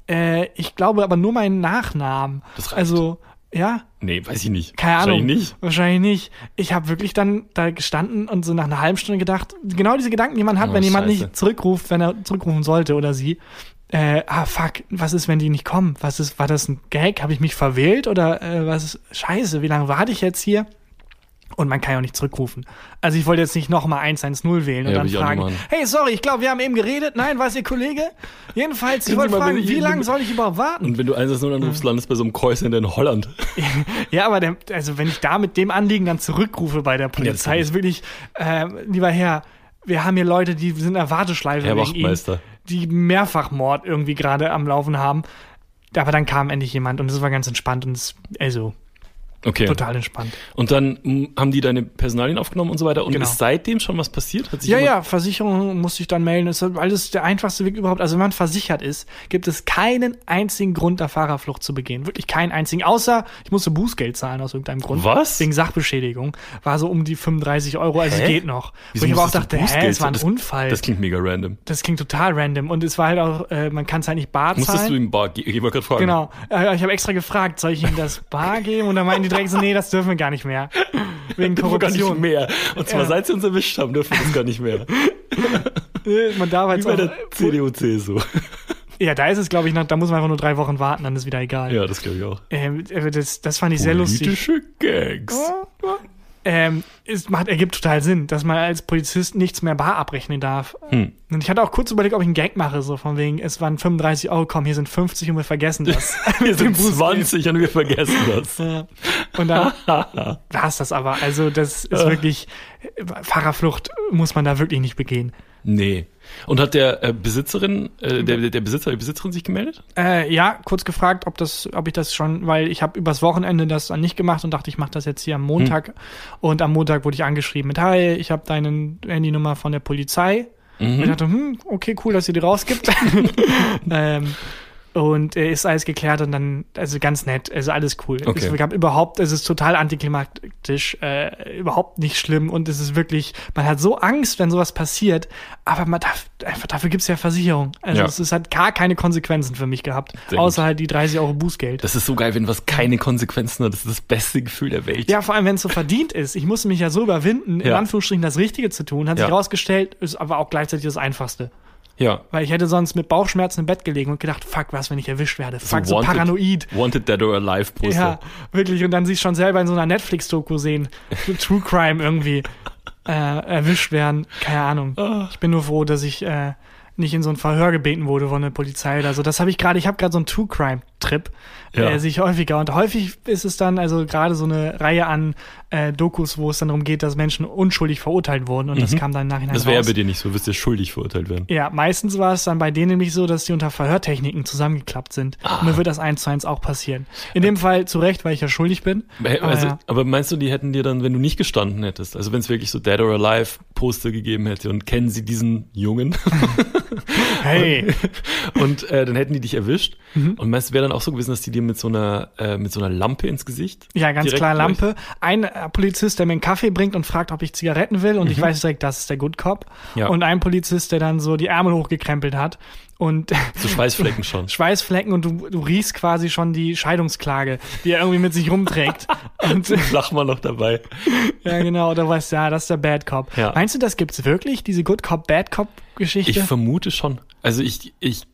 äh, ich glaube aber nur meinen Nachnamen. Das reicht. Also, ja, Nee, weiß ich nicht. keine Ahnung. Wahrscheinlich nicht. Wahrscheinlich nicht. Ich habe wirklich dann da gestanden und so nach einer halben Stunde gedacht, genau diese Gedanken, die man hat, Oh, wenn jemand scheiße. nicht zurückruft, wenn er zurückrufen sollte oder sie. Äh, ah, fuck, was ist, wenn die nicht kommen? Was ist, war das ein Gag? Habe ich mich verwählt oder äh, was ist, scheiße, wie lange warte ich jetzt hier? Und man kann ja auch nicht zurückrufen. Also ich wollte jetzt nicht nochmal 110 wählen und Ja, dann fragen, hey, sorry, ich glaube, wir haben eben geredet. Nein, war es Ihr Kollege? Jedenfalls, ich wollte fragen, wie lange soll ich überhaupt warten? Und wenn du 110 anrufst, landest bei so einem Callcenter in Holland. Ja, aber der, also wenn ich da mit dem Anliegen dann zurückrufe bei der Polizei, ist wirklich, äh, lieber Herr, wir haben hier Leute, die sind in der Warteschleife Herr wegen Ihnen, Wachtmeister. die Mehrfachmord irgendwie gerade am Laufen haben. Aber dann kam endlich jemand und es war ganz entspannt und es, also Okay. total entspannt. Und dann mh, haben die deine Personalien aufgenommen und so weiter. Und Genau. ist seitdem schon was passiert? Hat sich Ja, ja, Versicherung musste ich dann melden. Das ist alles der einfachste Weg überhaupt. Also wenn man versichert ist, gibt es keinen einzigen Grund, der Fahrerflucht zu begehen. Wirklich keinen einzigen. Außer ich musste Bußgeld zahlen aus irgendeinem Grund. Was? Wegen Sachbeschädigung. War so um die 35 Euro, also Hä? es geht noch. Wieso Wo ich aber auch dachte, hä, Bußgeld es war ein zahlen? Unfall. Das Das, klingt mega random. klingt total random. Und es war halt auch, äh, man kann es halt nicht bar Musstest du zahlen. ihm Bar geben? Ich wollte gerade fragen. Genau. Äh, ich habe extra gefragt, soll ich ihm das bar geben? Und dann meinten die direkt so, nee, das dürfen wir gar nicht mehr. Wegen wir gar nicht Korruption. mehr. Und zwar Ja. seit sie uns erwischt haben, dürfen wir das gar nicht mehr. Man darf Wie jetzt bei auch, der CDU, CSU. Ja, da ist es, glaube ich, noch, da muss man einfach nur drei Wochen warten, dann ist wieder egal. Ja, das glaube ich auch. Ähm, äh, das, das fand ich sehr lustig. Politische Gags. Ähm, es macht, ergibt total Sinn, dass man als Polizist nichts mehr bar abrechnen darf. Hm. Und ich hatte auch kurz überlegt, ob ich einen Gag mache, so von wegen, es waren 35 Euro, komm, hier sind 50 und wir vergessen das. Wir sind Mit dem Bußgeld. 20 und wir vergessen das. Ja. Und dann war es das aber. Also das ist wirklich, Fahrerflucht muss man da wirklich nicht begehen. Nee. Und hat der äh, Besitzerin, äh, der, der Besitzer, die Besitzerin sich gemeldet? Äh, ja, kurz gefragt, ob das, ob ich das schon, weil ich habe übers Wochenende das dann nicht gemacht und dachte, ich mache das jetzt hier am Montag. Hm. Und am Montag wurde ich angeschrieben mit, hi, ich habe deine Handynummer von der Polizei. Und ich dachte, hm, okay, cool, dass ihr die rausgibt. ähm, und äh, ist alles geklärt und dann, also ganz nett, also alles cool. Okay. Es gab überhaupt, es ist total antiklimaktisch, äh, überhaupt nicht schlimm und es ist wirklich, man hat so Angst, wenn sowas passiert, aber man darf, einfach dafür gibt's ja Versicherung. Also Ja. es, es hat gar keine Konsequenzen für mich gehabt, Sehr außer gut. halt die 30 Euro Bußgeld. Das ist so geil, wenn was keine Konsequenzen hat. Das ist das beste Gefühl der Welt. Ja, vor allem, wenn es so verdient ist. Ich musste mich ja so überwinden, in Ja. Anführungsstrichen das Richtige zu tun, hat sich Ja. herausgestellt, ist aber auch gleichzeitig das Einfachste. Ja. Weil ich hätte sonst mit Bauchschmerzen im Bett gelegen und gedacht, fuck, was, wenn ich erwischt werde? Fuck, so, wanted, paranoid. Wanted Dead or Alive Poster. Ja, wirklich. Und dann sich schon selber in so einer Netflix-Doku sehen. So True Crime irgendwie äh, erwischt werden. Keine Ahnung. Ah. Ich bin nur froh, dass ich äh, nicht in so ein Verhör gebeten wurde von der Polizei oder so. Das habe ich gerade, ich habe gerade so einen True Crime-Trip. Ja. Äh, sich häufiger. Und häufig ist es dann also gerade so eine Reihe an äh, Dokus, wo es dann darum geht, dass Menschen unschuldig verurteilt wurden. Und das kam dann Mhm. Das wäre bei dir nicht so, wirst du schuldig verurteilt werden. Ja, meistens war es dann bei denen nämlich so, dass die unter Verhörtechniken zusammengeklappt sind. Ah. Und mir wird das eins zu eins auch passieren. In dem Fall zu Recht, weil ich ja schuldig bin. Äh, Aber Also, ja. aber meinst du, die hätten dir dann, wenn du nicht gestanden hättest, also wenn es wirklich so Dead or Alive Poster gegeben hätte und kennen sie diesen Jungen Hey, und äh, dann hätten die dich erwischt Mhm. und meinst du, wäre dann auch so gewesen, dass die dir mit so einer äh, mit so einer Lampe ins Gesicht? ja, ganz klar? Lampe. Ein äh, Polizist, der mir einen Kaffee bringt und fragt, ob ich Zigaretten will und ich weiß direkt, das ist der Good Cop. Mhm. Ja. Und ein Polizist, der dann so die Ärmel hochgekrempelt hat und So Schweißflecken schon. Schweißflecken und du, du riechst quasi schon die Scheidungsklage, die er irgendwie mit sich rumträgt. und Lach mal noch dabei. ja, genau, da weißt du, ja, das ist der Bad Cop. Ja. Meinst du, das gibt's wirklich, diese Good Cop, Bad Cop Geschichte? Ich vermute schon. Also ich, ich,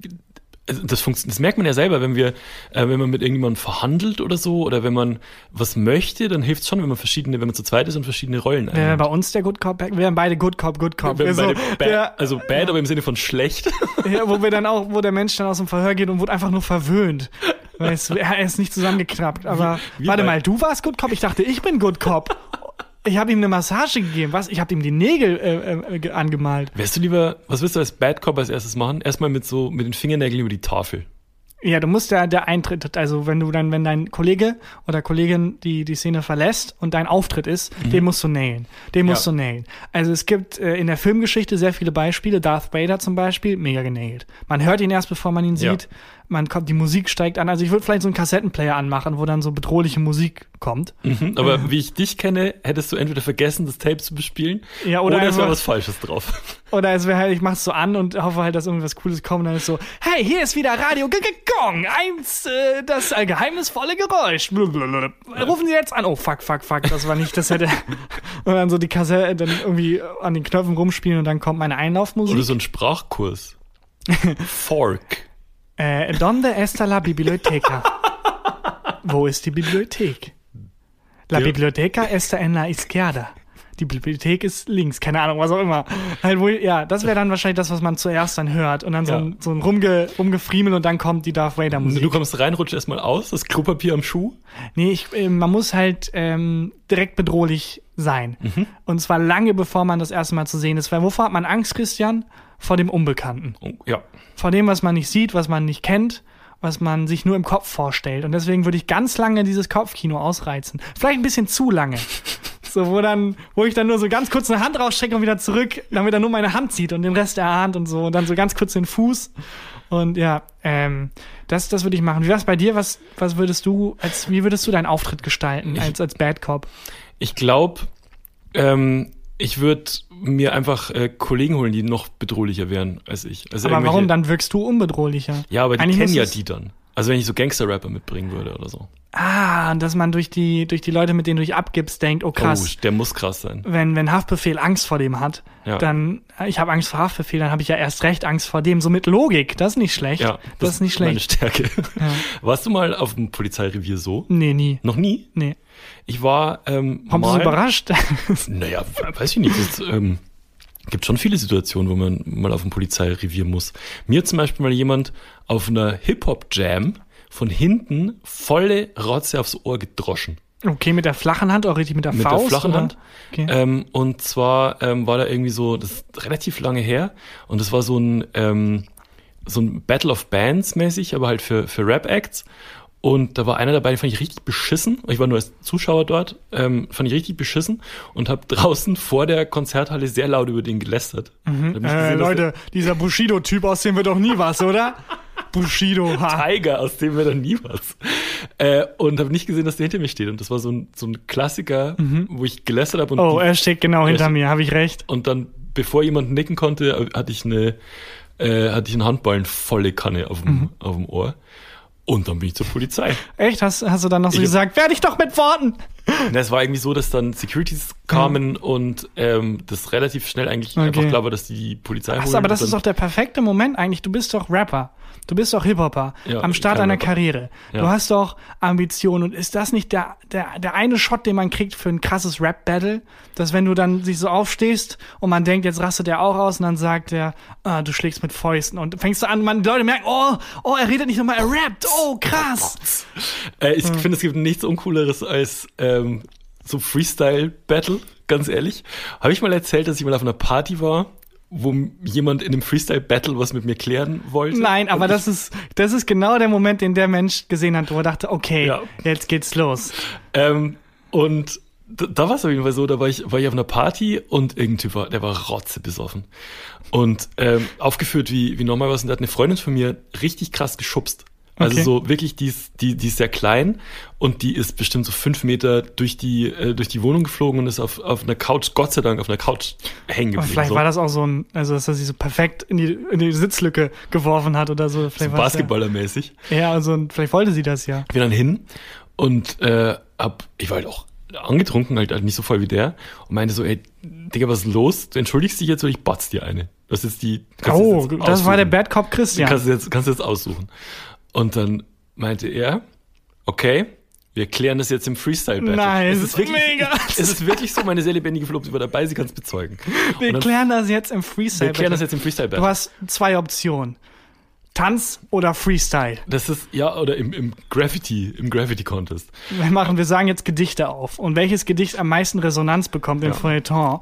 das das merkt man ja selber, wenn wir, äh, wenn man mit irgendjemandem verhandelt oder so, oder wenn man was möchte, dann hilft es schon, wenn man verschiedene, wenn man zu zweit ist und verschiedene Rollen einnimmt. bei uns der Good Cop, wir wären beide Good Cop, Good Cop. Wir haben so, beide bad, der, also bad, aber im Sinne von schlecht. ja, wo wir dann auch, wo der Mensch dann aus dem Verhör geht und wurde einfach nur verwöhnt. Weißt du, er ist nicht zusammengeknappt. Aber Wie warte bei- mal, du warst Good Cop? Ich dachte, ich bin Good Cop. Ich habe ihm eine Massage gegeben. Was? Ich habe ihm die Nägel äh, äh, ge- angemalt. Wärst du lieber, was willst du als Bad Cop als erstes machen? Erstmal mit so, mit den Fingernägeln über die Tafel. Ja, du musst ja der Eintritt, also wenn du dann, wenn dein Kollege oder Kollegin die die Szene verlässt und dein Auftritt ist, den musst du nailen. Den musst Mhm. Ja. du nailen. Also es gibt äh, in der Filmgeschichte sehr viele Beispiele. Darth Vader zum Beispiel, mega genailt. Man hört ihn erst, bevor man ihn Ja. sieht. Man kommt, die Musik steigt an. Also ich würde vielleicht so einen Kassettenplayer anmachen, wo dann so bedrohliche Musik kommt. Mhm, aber wie ich dich kenne, hättest du entweder vergessen, das Tape zu bespielen, Ja, oder oder es wäre was Falsches drauf. Oder es wäre halt, ich mach's so an und hoffe halt, dass irgendwas Cooles kommt. Und dann ist so, hey, hier ist wieder Radio G -G Gong, eins, äh, das äh, geheimnisvolle Geräusch. Blablabla. Rufen Sie jetzt an. Oh, fuck, fuck, fuck, das war nicht, das hätte. und dann so die Kassette dann irgendwie an den Knöpfen rumspielen und dann kommt meine Einlaufmusik. Oder so ein Sprachkurs. Fork. Äh, donde está la biblioteca? Wo ist die Bibliothek? La Ja. biblioteca está en la izquierda. Die Bibliothek ist links, keine Ahnung, was auch immer. Halt wohl, ja, das wäre dann wahrscheinlich das, was man zuerst dann hört. Und dann so Ja. ein, so ein Rumge, Rumgefriemel und dann kommt die Darth Vader Musik. Du kommst rein, rutschst erstmal aus, das Klopapier am Schuh. Nee, ich, äh, man muss halt ähm, direkt bedrohlich sein. Mhm. Und zwar lange bevor man das erste Mal zu sehen ist. Weil wovor hat man Angst, Christian? Vor dem Unbekannten. Oh, ja. vor dem, was man nicht sieht, was man nicht kennt, was man sich nur im Kopf vorstellt. Und deswegen würde ich ganz lange dieses Kopfkino ausreizen. Vielleicht ein bisschen zu lange. So, wo dann, wo ich dann nur so ganz kurz eine Hand rausstrecke und wieder zurück, damit er nur meine Hand sieht und den Rest erahnt und so. Und dann so ganz kurz den Fuß. Und ja, ähm, das, das würde ich machen. Wie wär's bei dir? Was, was würdest du, als, wie würdest du deinen Auftritt gestalten als, als Bad Cop? Ich glaube, ähm, ich würde mir einfach äh, Kollegen holen, die noch bedrohlicher wären als ich. Also Aber warum? Dann wirkst du unbedrohlicher. Ja, aber die Eigentlich kennen ja die dann. Also wenn ich so Gangster-Rapper mitbringen würde oder so. Ah, dass man durch die, durch die Leute, mit denen du dich abgibst, denkt, oh krass. Oh, der muss krass sein. wenn, wenn Haftbefehl Angst vor dem hat, Ja. dann, ich habe Angst vor Haftbefehl, dann habe ich ja erst recht Angst vor dem. So mit Logik, das ist nicht schlecht. Ja, das, ist nicht Meine schlecht. Stärke. Warst du mal auf dem Polizeirevier so? Nee, nie. Noch nie? Nee. Ich war ähm, du mal, überrascht? Naja, weiß ich nicht. Es ähm, gibt schon viele Situationen, wo man mal auf dem Polizeirevier muss. Mir zum Beispiel mal jemand auf einer Hip-Hop-Jam von hinten volle Rotze aufs Ohr gedroschen. Okay, mit der flachen Hand, auch richtig mit der mit Faust? der flachen oder? Hand. Okay. Ähm, und zwar ähm, war da irgendwie so, das ist relativ lange her und das war so ein, ähm, so ein Battle of Bands mäßig, aber halt für, für Rap-Acts. Und da war einer dabei, den fand ich richtig beschissen. Ich war nur als Zuschauer dort, ähm, fand ich richtig beschissen und habe draußen vor der Konzerthalle sehr laut über den gelästert. Nicht Äh, gesehen, dass Leute, dieser Bushido-Typ, aus dem wird doch nie was, oder? Bushido, ha. Tiger, aus dem wäre dann nie was. Äh, und habe nicht gesehen, dass der hinter mir steht. Und das war so ein, so ein Klassiker, wo ich gelästert habe und Oh, die er steht genau hinter steht- mir, habe ich recht. Und dann, bevor jemand nicken konnte, hatte ich eine, äh, hatte ich einen Handballen volle Kanne auf dem, Mhm. auf dem Ohr. Und dann bin ich zur Polizei. Echt? Hast, hast du dann noch so Ich- gesagt, werde ich doch mit Worten? Es war irgendwie so, dass dann Securities kamen und ähm, das relativ schnell eigentlich Okay. einfach klar war, dass die Polizei Ach, holen. aber das ist doch der perfekte Moment eigentlich. Du bist doch Rapper. Du bist doch Hip-Hopper Ja, am Start Rapper. Karriere. Ja. Du hast doch Ambitionen. Und ist das nicht der, der, der eine Shot, den man kriegt für ein krasses Rap-Battle? Dass wenn du dann sich so aufstehst und man denkt, jetzt rastet er auch aus und dann sagt er, ah, du schlägst mit Fäusten. Und fängst du an, man, die Leute merken, oh, oh, er redet nicht nochmal, er rappt. Oh, krass. äh, ich finde, es gibt nichts Uncooleres als ähm, so Freestyle-Battle, ganz ehrlich. Habe ich mal erzählt, dass ich mal auf einer Party war, wo jemand in einem Freestyle-Battle was mit mir klären wollte? Nein, aber das ist, das ist genau der Moment, den der Mensch gesehen hat, wo er dachte, okay, Ja. jetzt geht's los. Ähm, und da, da war es auf jeden Fall so, da war ich, war ich auf einer Party und irgendein Typ war, der war rotze besoffen. Und ähm, aufgeführt wie, wie normal was. Und der hat eine Freundin von mir richtig krass geschubst. Also Okay. so wirklich, die ist, die, die ist sehr klein und die ist bestimmt so fünf Meter durch die, äh, durch die Wohnung geflogen und ist auf, auf einer Couch, Gott sei Dank, auf einer Couch hängen Aber geblieben. vielleicht so. war das auch so ein, also dass er sie so perfekt in die, in die Sitzlücke geworfen hat oder so. so Vielleicht das Basketballermäßig. Ja, ja, also vielleicht wollte sie das ja. bin dann hin und äh, hab, ich war halt auch angetrunken, halt, halt nicht so voll wie der und meinte so, ey, Digga, was ist los? Du entschuldigst dich jetzt oder ich batz dir eine. Das ist die. Oh, das war der. Bad Cop Christian. Kannst du jetzt, kannst du jetzt aussuchen. Und dann meinte er, okay, wir klären das jetzt im Freestyle-Battle. Nice. Es ist wirklich, Mega. Es ist wirklich so, meine sehr lebendige Verlobte war dabei, sie kann es bezeugen. Wir dann- klären das jetzt im Freestyle. wir klären das jetzt im Du Freestyle-Battle. hast zwei Optionen. Tanz oder Freestyle. Das ist, ja, oder im, im Graffiti, im Graffiti-Contest. Wir machen, wir sagen jetzt Gedichte auf. Und welches Gedicht am meisten Resonanz bekommt im Ja. Feuilleton,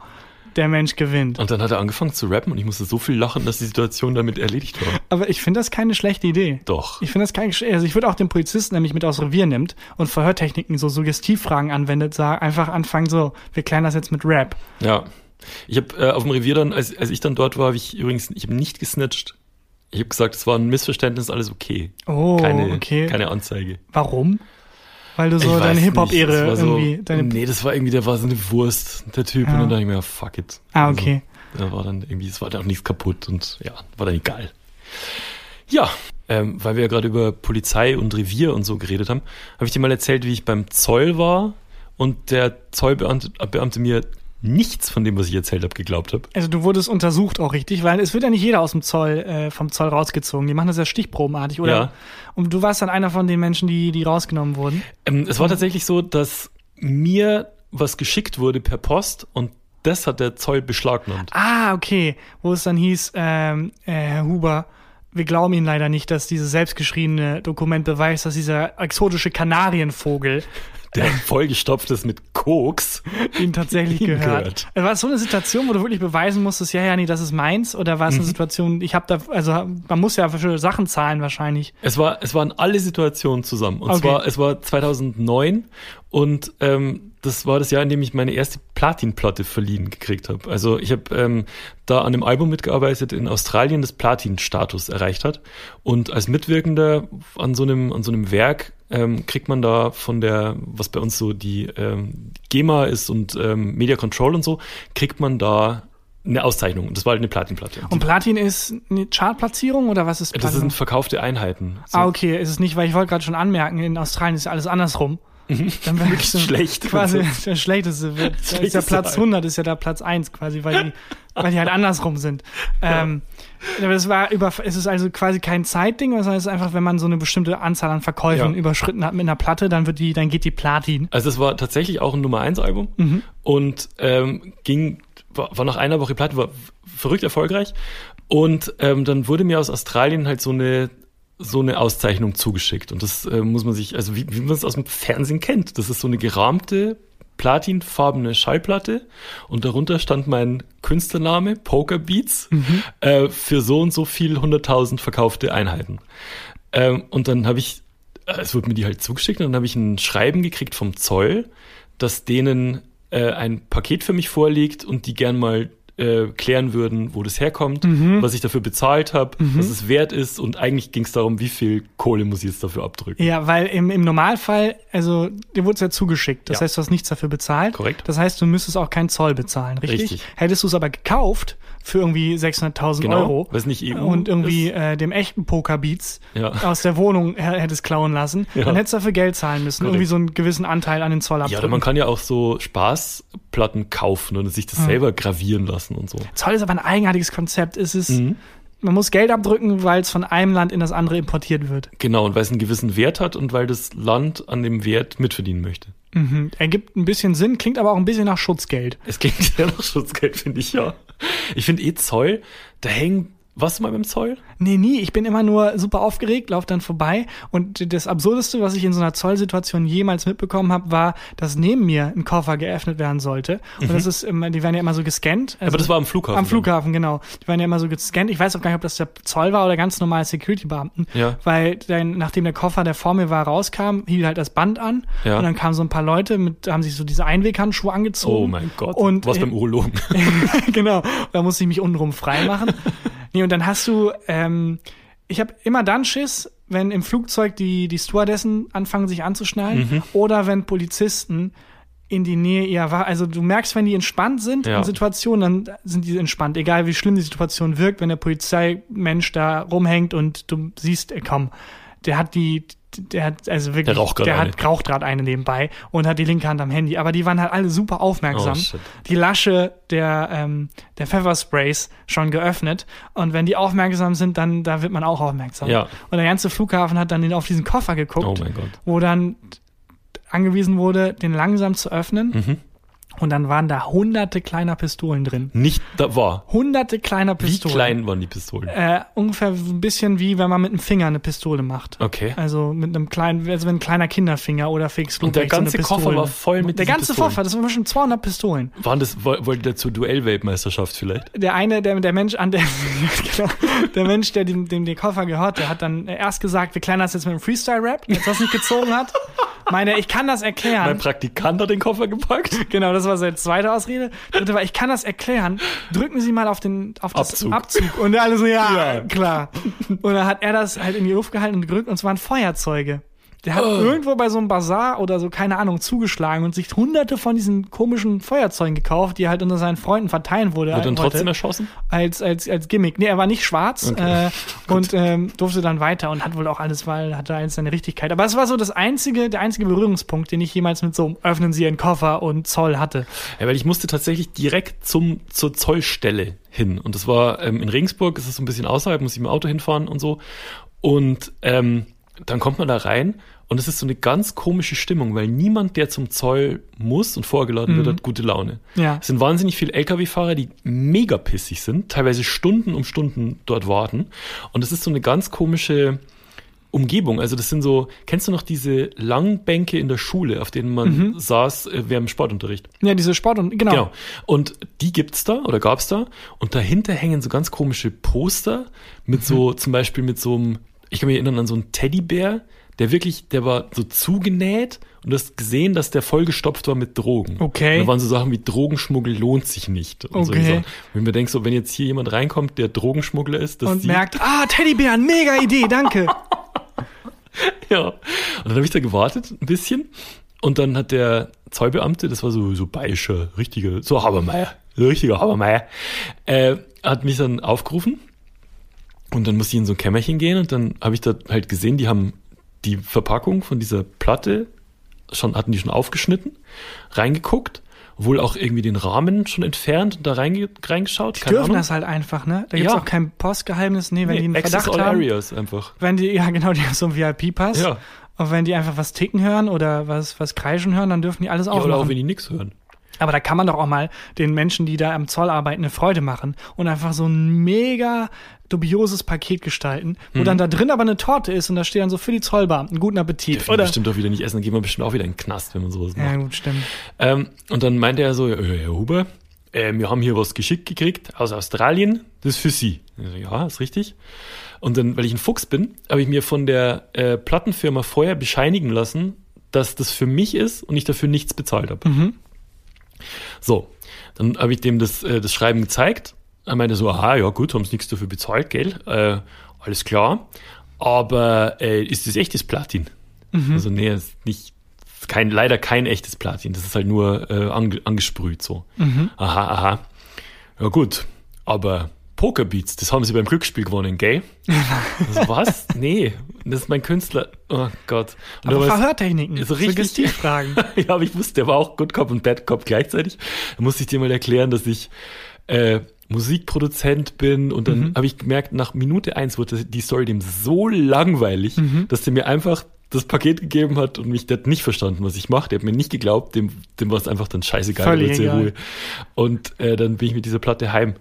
der Mensch gewinnt. Und dann hat er angefangen zu rappen und ich musste so viel lachen, dass die Situation damit erledigt war. Aber ich finde das keine schlechte Idee. Doch. Ich finde das keine, also ich würde auch den Polizisten, der mich mit aus Revier nimmt und Verhörtechniken, so Suggestivfragen anwendet, sagen, einfach anfangen so, wir klären das jetzt mit Rap. Ja. Ich habe äh, auf dem Revier dann, als, als ich dann dort war, habe ich übrigens, ich habe nicht gesnitcht. Ich habe gesagt, es war ein Missverständnis, alles okay. Oh, keine, okay. keine Anzeige. Warum? Weil du so deine Hip-Hop-Ehre so, irgendwie, deine, Nee, das war irgendwie, der war so eine Wurst, der Typ. Ja. Und dann dachte ich mir, fuck it. ah, okay. Also, da war dann irgendwie, es war dann auch nichts kaputt und ja, war dann egal. Ja, ähm, weil wir ja gerade über Polizei und Revier und so geredet haben, habe ich dir mal erzählt, wie ich beim Zoll war und der Zollbeamte Beamte mir nichts von dem, was ich erzählt habe, geglaubt habe. Also du wurdest untersucht auch richtig, weil es wird ja nicht jeder aus dem Zoll, äh, vom Zoll rausgezogen. Die machen das ja stichprobenartig, oder? Ja. Und du warst dann einer von den Menschen, die, die rausgenommen wurden. Ähm, es war tatsächlich so, dass mir was geschickt wurde per Post und das hat der Zoll beschlagnahmt. Ah, okay. Wo es dann hieß, ähm, äh, Herr Huber, wir glauben Ihnen leider nicht, dass dieses selbstgeschriebene Dokument beweist, dass dieser exotische Kanarienvogel Der vollgestopft ist mit Koks. Ihnen tatsächlich Ihnen gehört. gehört. War es so eine Situation, wo du wirklich beweisen musstest, ja, ja, nee, das ist meins? Oder war es eine Mhm. Situation, ich habe da, also man muss ja für Sachen zahlen wahrscheinlich. Es war, es waren alle Situationen zusammen. Und Okay. zwar, es war 2009 und ähm, das war das Jahr, in dem ich meine erste Platinplatte verliehen gekriegt habe. Also ich habe ähm, da an einem Album mitgearbeitet in Australien, das Platin-Status erreicht hat. Und als Mitwirkender an so einem, an so einem Werk ähm, kriegt man da von der, was bei uns so die ähm, GEMA ist und ähm, Media Control und so, kriegt man da eine Auszeichnung. Das war halt eine Platinplatte. Und Platin ist eine Chartplatzierung oder was ist das Platin? sind verkaufte Einheiten. So. ah, okay, ist es nicht, weil ich wollte gerade schon anmerken, in Australien ist ja alles andersrum. Dann wäre ich so schlecht. Quasi der schlechteste. wird. Da ist ja Platz Alter. 100, ist ja da Platz 1 quasi, weil die, weil die halt andersrum sind. Ähm, aber es war über, es ist also quasi kein Zeitding, sondern es ist einfach, wenn man so eine bestimmte Anzahl an Verkäufen Ja. überschritten hat mit einer Platte, dann wird die, dann geht die Platin. Also es war tatsächlich auch ein Nummer 1 Album Mhm. und ähm, ging war, war nach einer Woche Platte, war verrückt erfolgreich und ähm, dann wurde mir aus Australien halt so eine so eine Auszeichnung zugeschickt. Und das äh, muss man sich, also wie, wie man es aus dem Fernsehen kennt. Das ist so eine gerahmte, platinfarbene Schallplatte und darunter stand mein Künstlername, Poker Beats, äh, für so und so viel 100.000 verkaufte Einheiten. Ähm, und dann habe ich, äh, es wurde mir die halt zugeschickt und dann habe ich ein Schreiben gekriegt vom Zoll, dass denen äh, ein Paket für mich vorliegt und die gern mal äh, klären würden, wo das herkommt, was ich dafür bezahlt habe, was es wert ist und eigentlich ging es darum, wie viel Kohle muss ich jetzt dafür abdrücken. Ja, weil im, im Normalfall, also dir wurde es ja zugeschickt. Das Ja. heißt, du hast nichts dafür bezahlt. Korrekt. Das heißt, du müsstest auch keinen Zoll bezahlen, richtig? Richtig. Hättest du es aber gekauft für irgendwie 600.000 Genau, Euro weil's nicht EU und irgendwie äh, dem echten Pokerbeats Ja. aus der Wohnung hättest klauen lassen, Ja. dann hättest du dafür Geld zahlen müssen. Korrekt. Irgendwie so einen gewissen Anteil an den Zoll Ja, abdrücken. oder man kann ja auch so Spaßplatten kaufen und sich das selber gravieren lassen und so. Zoll ist aber ein eigenartiges Konzept. Es ist, Mhm. man muss Geld abdrücken, weil es von einem Land in das andere importiert wird. Genau, und weil es einen gewissen Wert hat und weil das Land an dem Wert mitverdienen möchte. Mhm. Ergibt ein bisschen Sinn, klingt aber auch ein bisschen nach Schutzgeld. Es klingt sehr nach Schutzgeld, finde ich ja. Ich finde eh Zoll, da hängen, warst du mal beim Zoll? Nee, nie. Ich bin immer nur super aufgeregt, lauf dann vorbei. Und das Absurdeste, was ich in so einer Zollsituation jemals mitbekommen habe, war, dass neben mir ein Koffer geöffnet werden sollte. Und das ist immer, die werden ja immer so gescannt. Also Mhm. Aber das war am Flughafen. Am Flughafen, genau. Die werden ja immer so gescannt. Ich weiß auch gar nicht, ob das der Zoll war oder ganz normal Security-Beamten. Ja. Weil dann, nachdem der Koffer, der vor mir war, rauskam, hielt halt das Band an. Ja. Und dann kamen so ein paar Leute mit, haben sich so diese Einweghandschuhe angezogen. Oh mein Gott. Und was beim Urologen. genau, da musste ich mich untenrum frei machen. nee, und dann hast du, ähm, ich habe immer dann Schiss, wenn im Flugzeug die, die Stewardessen anfangen, sich anzuschnallen Mhm. oder wenn Polizisten in die Nähe ihrer Wahl, also du merkst, wenn die entspannt sind Ja. in Situationen, dann sind die entspannt, egal wie schlimm die Situation wirkt, wenn der Polizeimensch da rumhängt und du siehst, äh, komm, der hat die, der hat also wirklich, Der raucht gerade der hat raucht gerade eine nebenbei und hat die linke Hand am Handy, aber die waren halt alle super aufmerksam Oh, die Lasche der, ähm, der Pfeffersprays schon geöffnet. Und wenn die aufmerksam sind, dann da wird man auch aufmerksam. Ja. Und der ganze Flughafen hat dann den- auf diesen Koffer geguckt, Oh mein Gott. wo dann angewiesen wurde, den langsam zu öffnen. Mhm. Und dann waren da hunderte kleiner Pistolen drin. Nicht da war. Hunderte kleiner Wie Pistolen. klein waren die Pistolen? Äh, ungefähr ein bisschen wie wenn man mit einem Finger eine Pistole macht. Okay. Also mit einem kleinen, also wenn ein kleiner Kinderfinger oder Felix Und der Lobrecht so ganze Koffer war voll mit Der ganze Pistolen. Koffer, das waren schon 200 Pistolen. Waren das, woll- wollte der zur Duellweltmeisterschaft vielleicht? der eine, der, der Mensch an der, genau, der Mensch, der dem, dem der Koffer gehört, der hat dann erst gesagt, wir klären das jetzt mit dem Freestyle-Rap, jetzt was nicht gezogen hat. Meine, ich kann das Mein erklären. Praktikant hat den Koffer gepackt. Genau, das war seine zweite Ausrede. Dritte war, ich kann das erklären. Drücken Sie mal auf den auf das Abzug. Abzug. Und alle so, ja, Ja. klar. Und dann hat er das halt in die Luft gehalten und gedrückt und es waren Feuerzeuge. Der hat Oh. irgendwo bei so einem Bazar oder so, keine Ahnung, zugeschlagen und sich hunderte von diesen komischen Feuerzeugen gekauft, die er halt unter seinen Freunden verteilen wurde. Wird dann wollte trotzdem erschossen? als, als, als Gimmick. Nee, er war nicht schwarz Okay. äh, und ähm, durfte dann weiter und hat wohl auch alles, weil hatte alles seine Richtigkeit. Aber es war so das einzige, der einzige Berührungspunkt, den ich jemals mit so öffnen Sie Ihren Koffer und Zoll hatte. Ja, weil ich musste tatsächlich direkt zum, zur Zollstelle hin. Und das war ähm, in Regensburg, das ist so ein bisschen außerhalb, muss ich mit dem Auto hinfahren und so. Und ähm, dann kommt man da rein und es ist so eine ganz komische Stimmung, weil niemand, der zum Zoll muss und vorgeladen wird, hat gute Laune. Ja. Es sind wahnsinnig viele Lkw-Fahrer, die mega pissig sind, teilweise Stunden um Stunden dort warten. Und es ist so eine ganz komische Umgebung. Also das sind so, kennst du noch diese langen Bänke in der Schule, auf denen man saß äh, während dem Sportunterricht? Ja, diese Sport und genau. Genau. Und die gibt's da oder gab's da. Und dahinter hängen so ganz komische Poster mit so, Mhm. zum Beispiel mit so einem, ich kann mich erinnern an so einen Teddybär, der wirklich, der war so zugenäht und du hast gesehen, dass der vollgestopft war mit Drogen. Okay. Und da waren so Sachen wie Drogenschmuggel lohnt sich nicht. Und so Okay. Sachen. Wenn mir denkst, so, wenn jetzt hier jemand reinkommt, der Drogenschmuggler ist, das Und sieht, merkt, ah, Teddybären, mega Idee, danke. Ja. Und dann habe ich da gewartet, ein bisschen. Und dann hat der Zollbeamte, das war so, so bayerischer, richtiger, so Habermeier, so richtiger Habermeier, äh, hat mich dann aufgerufen. Und dann musste ich in so ein Kämmerchen gehen und dann habe ich da halt gesehen, die haben die Verpackung von dieser Platte schon, hatten die schon aufgeschnitten, reingeguckt, wohl auch irgendwie den Rahmen schon entfernt und da reinge reingeschaut. Die dürfen das halt einfach, ne? Da gibt's Ja. auch kein Postgeheimnis, nee, wenn die einen Nee, Access Verdacht all haben. Areas einfach. Wenn die, ja genau, die haben so einen VIP-Pass. Ja. Und wenn die einfach was ticken hören oder was, was kreischen hören, dann dürfen die alles Ja, oder auch aufmachen. wenn die nix hören. Aber da kann man doch auch mal den Menschen, die da am Zoll arbeiten, eine Freude machen und einfach so ein mega dubioses Paket gestalten, wo dann da drin aber eine Torte ist und da steht dann so für die Zollbeamten, guten Appetit. Dürfen wir bestimmt doch wieder nicht essen, dann geht man bestimmt auch wieder in den Knast, wenn man sowas macht. Ja, gut, stimmt. Ähm, und dann meinte er so, äh, Herr Huber, äh, wir haben hier was geschickt gekriegt aus Australien, das ist für Sie. So, ja, ist richtig. Und dann, weil ich ein Fuchs bin, habe ich mir von der äh, Plattenfirma vorher bescheinigen lassen, dass das für mich ist und ich dafür nichts bezahlt habe. So, dann habe ich dem das, äh, das Schreiben gezeigt. Er meinte so, aha, ja gut, haben sie nichts dafür bezahlt, gell? Äh, alles klar. Aber äh, ist das echtes Platin? Also nee, ist nicht, ist kein, leider kein echtes Platin. Das ist halt nur äh, ange, angesprüht so. Aha, aha. Ja gut, aber Pokerbeats, das haben sie beim Glücksspiel gewonnen, gell? Also, was? Nee, das ist mein Künstler. Oh Gott. Und Aber Verhörtechniken, so richtig- Suggestivfragen. ja, aber ich wusste, der war auch Good Cop und Bad Cop gleichzeitig. Da musste ich dir mal erklären, dass ich äh, Musikproduzent bin und dann habe ich gemerkt, nach Minute eins wurde die Story dem so langweilig, dass der mir einfach das Paket gegeben hat und mich der hat nicht verstanden, was ich mache. Der hat mir nicht geglaubt, dem, dem war es einfach dann scheißegal, Völlig egal. Ruhe. Und äh, dann bin ich mit dieser Platte heim.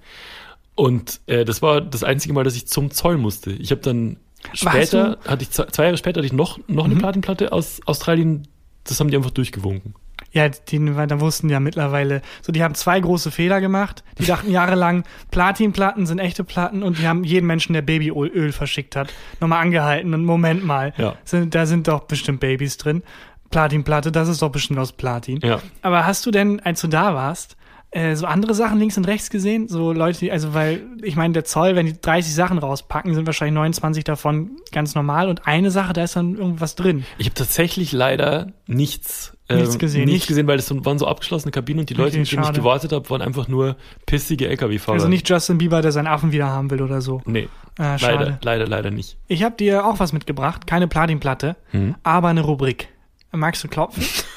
Und äh, das war das einzige Mal, dass ich zum Zoll musste. Ich habe dann später, hatte ich zwei Jahre später hatte ich noch, noch Mhm. eine Platinplatte aus Australien, das haben die einfach durchgewunken. Ja, die da wussten ja mittlerweile, so die haben zwei große Fehler gemacht. Die dachten jahrelang, Platinplatten sind echte Platten und die haben jeden Menschen, der Babyöl Öl verschickt hat, nochmal angehalten und Moment mal, Ja. sind, da sind doch bestimmt Babys drin. Platinplatte, das ist doch bestimmt aus Platin. Ja. Aber hast du denn, als du da warst, äh, so andere Sachen links und rechts gesehen? So Leute, die, also weil, ich meine, der Zoll, wenn die 30 Sachen rauspacken, sind wahrscheinlich 29 davon ganz normal und eine Sache, da ist dann irgendwas drin. Ich habe tatsächlich leider nichts, Nichts ähm, gesehen, nichts nicht- gesehen, weil es waren so abgeschlossene Kabinen und die Leute, Okay, mit denen ich gewartet habe, waren einfach nur pissige LKW-Fahrer. Also nicht Justin Bieber, der seinen Affen wieder haben will oder so. Nee, schade. leider, leider, leider nicht. Ich habe dir auch was mitgebracht, keine Platinplatte, aber eine Rubrik. Magst du klopfen?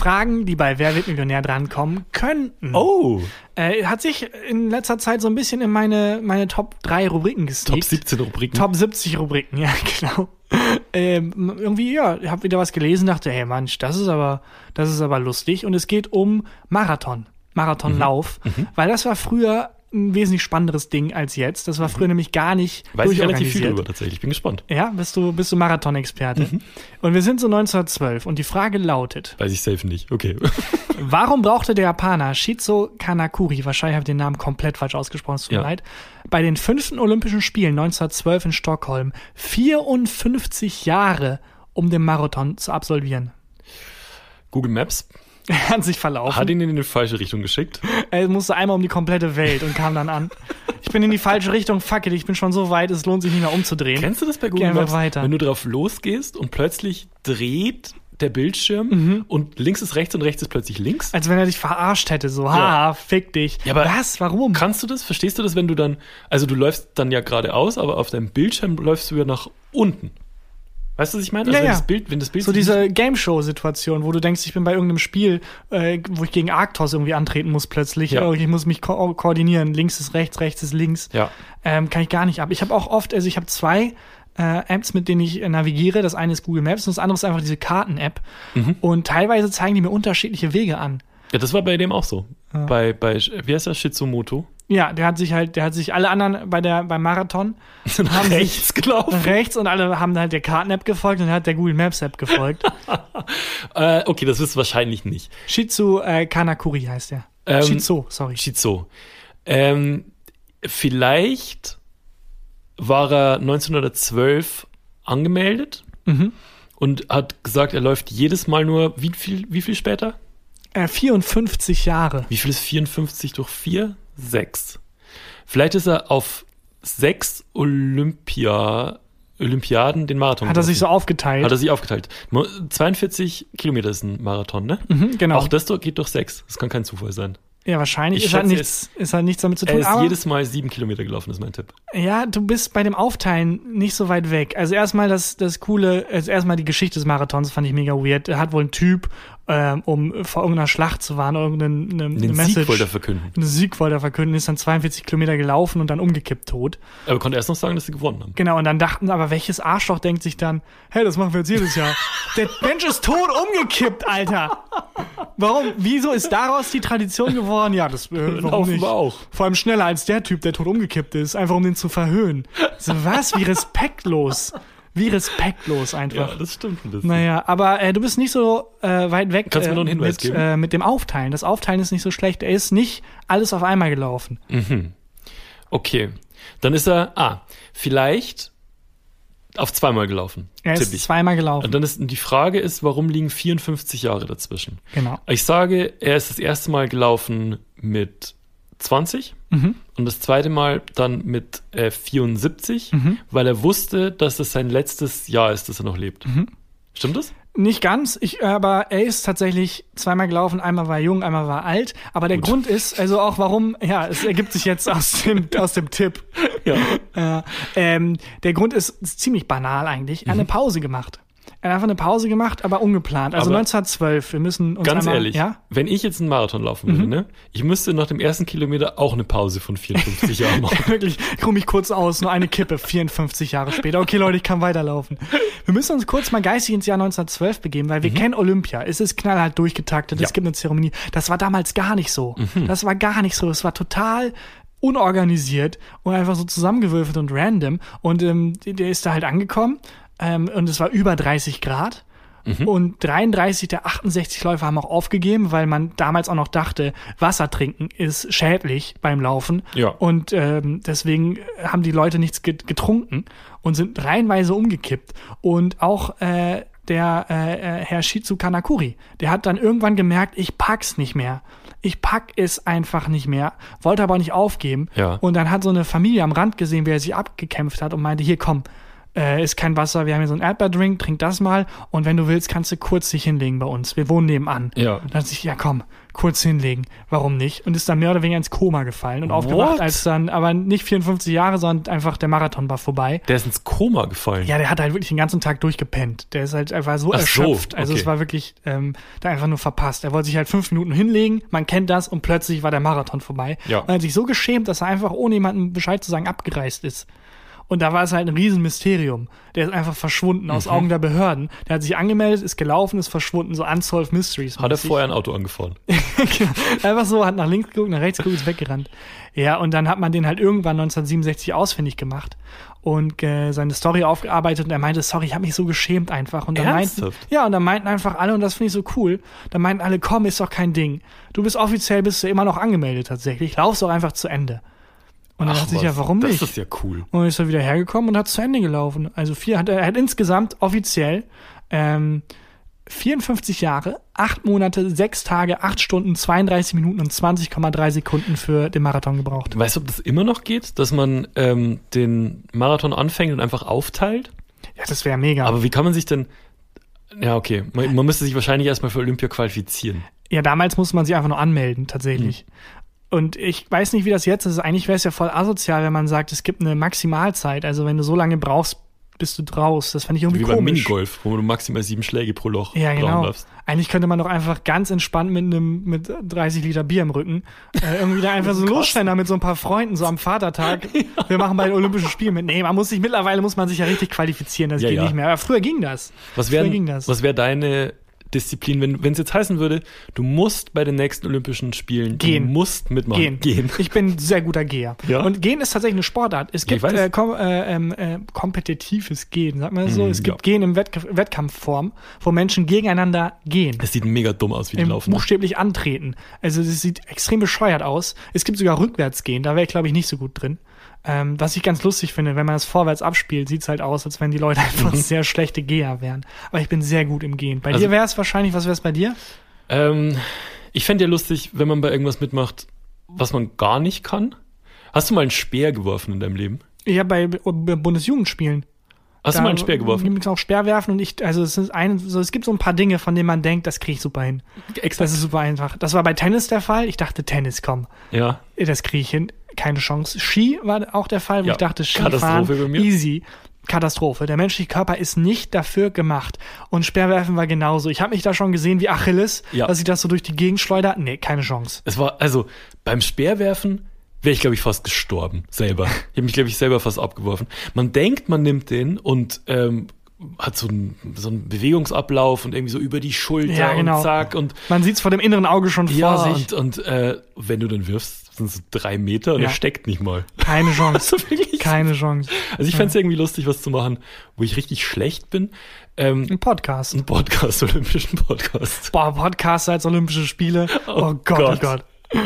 Fragen, die bei Wer wird Millionär drankommen könnten. Oh, Äh, hat sich in letzter Zeit so ein bisschen in meine, meine Top 3 Rubriken Top gesneakt. 17 Rubriken. Top 70 Rubriken, ja, genau. Ähm, irgendwie, ja, ich habe wieder was gelesen, dachte, hey Mensch, das ist aber, das ist aber lustig. Und es geht um Marathon, Marathonlauf, Mhm. weil das war früher ein wesentlich spannenderes Ding als jetzt. Das war früher nämlich gar nicht Mhm. Weiß ich relativ viel drüber tatsächlich. Ich bin gespannt. Ja, bist du, bist du Marathon-Experte. Mhm. Und wir sind so 1912 und die Frage lautet, Weiß ich safe nicht. Okay. warum brauchte der Japaner Shizo Kanakuri, wahrscheinlich habe ich den Namen komplett falsch ausgesprochen, es tut mir Ja. leid, bei den fünften Olympischen Spielen 1912 in Stockholm 54 Jahre, um den Marathon zu absolvieren? Google Maps Er hat sich verlaufen. hat ihn in die falsche Richtung geschickt. er musste einmal um die komplette Welt und kam dann an. Ich bin in die falsche Richtung, fuck it, ich bin schon so weit, es lohnt sich nicht mehr umzudrehen. Kennst du das bei Google Maps? weiter. Wenn du drauf losgehst und plötzlich dreht der Bildschirm Mhm. und links ist rechts und rechts ist plötzlich links. Als wenn er dich verarscht hätte, so, haha, fick dich. Ja, aber Was? Warum? Kannst du das? Verstehst du das, wenn du dann, also du läufst dann ja geradeaus, aber auf deinem Bildschirm läufst du ja nach unten. Weißt du, was ich meine? Also Ja, wenn ja. das Bild, wenn das Bild So diese Game Show-Situation, wo du denkst, ich bin bei irgendeinem Spiel, äh, wo ich gegen Arktos irgendwie antreten muss plötzlich. Ja. Oh, Ich muss mich ko koordinieren. Links ist rechts, rechts ist links. Ja. Ähm, kann ich gar nicht ab. Ich habe auch oft, also ich habe zwei äh, Apps, mit denen ich äh, navigiere. Das eine ist Google Maps und das andere ist einfach diese Karten-App. Mhm. Und teilweise zeigen die mir unterschiedliche Wege an. Ja, das war bei dem auch so. Bei, bei, wie heißt das? Shizumoto? Ja, der hat sich halt, der hat sich alle anderen bei der beim Marathon haben sich Rechts gelaufen. rechts und alle haben halt der Karten-App gefolgt und hat der Google Maps App gefolgt. Äh, okay, das ist wahrscheinlich nicht. Shizu äh, Kanakuri heißt der. Ähm, Shizu, sorry. Shizo. Ähm, vielleicht war er 1912 angemeldet Mhm. und hat gesagt, er läuft jedes Mal nur, wie viel, wie viel später? Äh, 54 Jahre. Wie viel ist 54 durch 4? 6. Vielleicht ist er auf sechs Olympia, Olympiaden den Marathon Hat er sich so aufgeteilt? Hat er sich aufgeteilt. Mo- 42 Kilometer ist ein Marathon, ne? Mhm, genau. Auch das geht durch sechs. Das kann kein Zufall sein. ja, wahrscheinlich. Ich Ist halt, schätze, nichts, ist halt nichts damit zu Er tun. ist Aber jedes Mal sieben Kilometer gelaufen, ist mein Tipp. ja, du bist bei dem Aufteilen nicht so weit weg. Also erstmal das, das Coole, also erstmal die Geschichte des Marathons fand ich mega weird. Er hat wohl einen Typ, ähm, um vor irgendeiner Schlacht zu warnen, irgendeine eine, Den Message. Sieg wollte er verkünden. Einen Sieg wollte er verkünden, ist dann 42 Kilometer gelaufen und dann umgekippt tot. Aber konnte erst noch sagen, dass sie gewonnen haben. Genau, und dann dachten aber, welches Arschloch denkt sich dann, hey, das machen wir jetzt jedes Jahr. Der Mensch ist tot umgekippt, Alter. Warum? Wieso ist daraus die Tradition geworden? Ja, das äh, warum nicht? wir auch. Vor allem schneller als der Typ, der tot umgekippt ist, einfach um den zu verhöhnen. So was? Wie respektlos. Wie respektlos einfach. Ja, das stimmt ein bisschen. Naja, aber äh, du bist nicht so äh, weit weg Kannst du mir äh, noch einen Hinweis mit, geben? Äh, mit dem Aufteilen. Das Aufteilen ist nicht so schlecht. Er ist nicht alles auf einmal gelaufen. Okay. Dann ist er, ah, vielleicht auf zweimal gelaufen. Er ist ich. zweimal gelaufen. Und dann ist die Frage ist, warum liegen 54 Jahre dazwischen? Genau. Ich sage, er ist das erste Mal gelaufen mit 20 Mhm. und das zweite Mal dann mit äh, 74, Mhm. weil er wusste, dass es sein letztes Jahr ist, dass er noch lebt. Mhm. Stimmt das? Nicht ganz, ich, aber er ist tatsächlich zweimal gelaufen, einmal war er jung, einmal war er alt. Aber der Grund ist, also auch warum, ja, es ergibt sich jetzt aus dem, aus dem Tipp. Ja. Äh, ähm, der Grund ist, ist ziemlich banal eigentlich. Er hat eine Pause gemacht. Er hat einfach eine Pause gemacht, aber ungeplant. Also Aber 1912, wir müssen uns Ganz einmal, ehrlich, Ja? Mhm. wenn ich jetzt einen Marathon laufen würde, ne, ich müsste nach dem ersten Kilometer auch eine Pause von 54 Jahren machen. Wirklich, ich ruhe mich kurz aus, nur eine Kippe, 54 Jahre später. Okay, Leute, ich kann weiterlaufen. Wir müssen uns kurz mal geistig ins Jahr 1912 begeben, weil wir kennen Olympia. Es ist knallhart durchgetaktet, es Mhm. Ja. Mhm. gibt eine Zeremonie. Das war damals gar nicht so. Das war gar nicht so. Es war total unorganisiert und einfach so zusammengewürfelt und random. Und ähm, der ist da halt angekommen ähm, und es war über 30 Grad. Mhm. Und 33 der 68 Läufer haben auch aufgegeben, weil man damals auch noch dachte, Wasser trinken ist schädlich beim Laufen. Ja. Und ähm, deswegen haben die Leute nichts get- getrunken und sind reihenweise umgekippt. Und auch äh, der äh, äh, Herr Shizu Kanakuri, der hat dann irgendwann gemerkt, ich pack's nicht mehr. Ich pack es einfach nicht mehr, wollte aber nicht aufgeben. Ja. Und dann hat so eine Familie am Rand gesehen, wie er sich abgekämpft hat und meinte, hier komm, äh, ist kein Wasser, wir haben hier so einen Erdbeerdrink, trink das mal und wenn du willst, kannst du kurz dich hinlegen bei uns. Wir wohnen nebenan. Ja. Und dann dachte ich, ja komm, kurz hinlegen, warum nicht? Und ist dann mehr oder weniger ins Koma gefallen und aufgewacht, What? als dann, aber nicht 54 Jahre, sondern einfach der Marathon war vorbei. Der ist ins Koma gefallen. Ja, der hat halt wirklich den ganzen Tag durchgepennt. Der ist halt einfach so Ach so, erschöpft. Also okay. es war wirklich ähm, da einfach nur verpasst. Er wollte sich halt fünf Minuten hinlegen, man kennt das und plötzlich war der Marathon vorbei. Ja. Und er hat sich so geschämt, dass er einfach ohne jemandem Bescheid zu sagen abgereist ist. Und da war es halt ein Riesenmysterium. Der ist einfach verschwunden aus Mhm. Augen der Behörden. Der hat sich angemeldet, ist gelaufen, ist verschwunden, so Unsolved Mysteries. Hat er vorher ein Auto angefahren? Genau. Einfach so, hat nach links geguckt, nach rechts geguckt, ist weggerannt. Ja, und dann hat man den halt irgendwann 1967 ausfindig gemacht und äh, seine Story aufgearbeitet und er meinte, sorry, ich habe mich so geschämt einfach. Und dann meinten, ja, und dann meinten einfach alle, und das finde ich so cool, dann meinten alle, komm, ist doch kein Ding. Du bist offiziell, bist du immer noch angemeldet tatsächlich, laufst doch einfach zu Ende. Und dann dachte ich, ja, was, warum das nicht? ist ja cool. Und ist er wieder hergekommen und hat zu Ende gelaufen. Also vier, hat, er hat insgesamt offiziell ähm, 54 Jahre, 8 Monate, 6 Tage, 8 Stunden, 32 Minuten und 20,3 Sekunden für den Marathon gebraucht. Weißt du, ob das immer noch geht, dass man ähm, den Marathon anfängt und einfach aufteilt? Ja, das wäre mega. Aber wie kann man sich denn. Ja, okay. Man, man müsste sich wahrscheinlich erstmal für Olympia qualifizieren. ja, damals musste man sich einfach nur anmelden, tatsächlich. Und ich weiß nicht, wie das jetzt ist. Eigentlich wäre es ja voll asozial, wenn man sagt, es gibt eine Maximalzeit. Also wenn du so lange brauchst, bist du draus. Das fand ich irgendwie Wie beim. Minigolf, wo du maximal sieben Schläge pro Loch Ja, genau. darfst. Eigentlich könnte man doch einfach ganz entspannt mit einem mit 30 Liter Bier im Rücken äh, irgendwie da einfach so losstellen da mit so ein paar Freunden so am Vatertag. Wir machen bei den Olympischen Spielen mit. Nee, man muss sich mittlerweile muss man sich ja richtig qualifizieren. Das Ja, geht ja. nicht mehr. Aber früher ging das. Was früher wäre ging das. was wär deine Disziplin, wenn es jetzt heißen würde, du musst bei den nächsten Olympischen Spielen, Gehen. du musst mitmachen. Gehen. Ich bin ein sehr guter Geher. Ja? Und Gehen ist tatsächlich eine Sportart. Es gibt äh, kom äh, ähm, äh, kompetitives Gehen, sagt man so. Mhm, es gibt ja. Gehen im Wett Wettkampfform, wo Menschen gegeneinander gehen. Das sieht mega dumm aus, wie die im laufen. buchstäblich antreten. Also das sieht extrem bescheuert aus. Es gibt sogar rückwärts gehen, da wäre ich glaube ich nicht so gut drin. Ähm, was ich ganz lustig finde, wenn man das vorwärts abspielt, sieht's halt aus, als wenn die Leute einfach sehr schlechte Geher wären. Aber ich bin sehr gut im Gehen. Bei Also- dir wäre es wahrscheinlich, was wäre es bei dir? Ähm, ich fände ja lustig, wenn man bei irgendwas mitmacht, was man gar nicht kann. Hast du mal einen Speer geworfen in deinem Leben? Ja, bei B- Bundesjugendspielen. Hast du mal einen Speer geworfen? Gibt auch Speerwerfen und ich, also es ist ein, so, es gibt so ein paar Dinge, von denen man denkt, das kriege ich super hin. Exakt. Das ist super einfach. Das war bei Tennis der Fall. Ich dachte, Tennis, komm, Ja. das kriege ich hin. Keine Chance. Ski war auch der Fall, wo Ja, ich dachte, Skifahren, easy. Katastrophe. Der menschliche Körper ist nicht dafür gemacht. Und Speerwerfen war genauso. Ich habe mich da schon gesehen wie Achilles, Ja. dass ich das so durch die Gegend schleudert. Nee, keine Chance. Es war, also beim Speerwerfen wäre ich, glaube ich, fast gestorben selber. Ich habe mich, glaube ich, selber fast abgeworfen. Man denkt, man nimmt den und ähm, hat so einen, so einen Bewegungsablauf und irgendwie so über die Schulter Ja, genau. und zack und Man sieht es vor dem inneren Auge schon ja, vor sich. und, und äh, wenn du dann wirfst, sind es so drei Meter und Ja. er steckt nicht mal. Keine Chance. Also wirklich. Keine Chance. Also ich fände es irgendwie lustig, was zu machen, wo ich richtig schlecht bin. Ähm, Ein Podcast. ein Podcast, olympischen Podcast. Boah, Podcast als Olympische Spiele. Oh, Gott, Gott. oh Gott.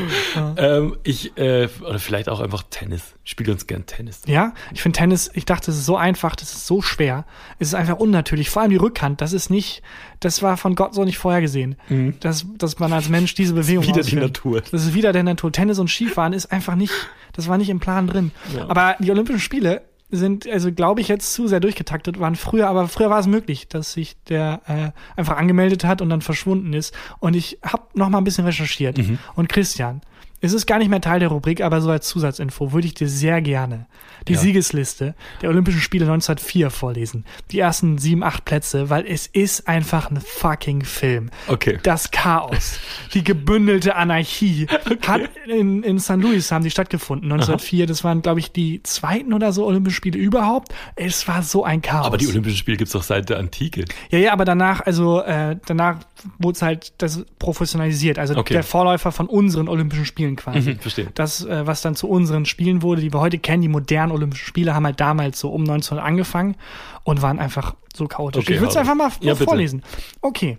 Ähm, ich, äh, oder vielleicht auch einfach Tennis. Ich spiele ganz gern Tennis. Ja, ich finde Tennis, ich dachte, es ist so einfach, das ist so schwer. Es ist einfach unnatürlich. Vor allem die Rückhand, das ist nicht, das war von Gott so nicht vorhergesehen. Dass, dass man als Mensch diese Bewegung Mhm. Wieder die ausführt. Natur. Das ist wieder der Natur. Tennis und Skifahren ist einfach nicht, das war nicht im Plan drin. Ja. Aber die Olympischen Spiele sind, also glaube ich, jetzt zu sehr durchgetaktet, waren früher, aber früher war es möglich, dass sich der äh, einfach angemeldet hat und dann verschwunden ist. Und ich habe noch mal ein bisschen recherchiert. Mhm. Und Christian, es ist gar nicht mehr Teil der Rubrik, aber so als Zusatzinfo würde ich dir sehr gerne die Ja. Siegesliste der Olympischen Spiele 1904 vorlesen. Die ersten sieben, acht Plätze, weil es ist einfach ein fucking Film. Okay. Das Chaos, die gebündelte Anarchie hat in, in St. Louis haben die stattgefunden 1904. Das waren, glaube ich, die zweiten oder so Olympischen Spiele überhaupt. Es war so ein Chaos. Aber die Olympischen Spiele gibt's doch seit der Antike. Ja, ja, aber danach, also äh, danach wurde es halt das professionalisiert. Also Okay. der Vorläufer von unseren Olympischen Spielen quasi. Mhm, verstehe. Das, äh, was dann zu unseren Spielen wurde, die wir heute kennen, die modernen Olympischen Spiele, haben halt damals so um 1900 angefangen und waren einfach so chaotisch. Okay, ich würde es hau einfach mal. Ja, mal bitte. vorlesen. Okay.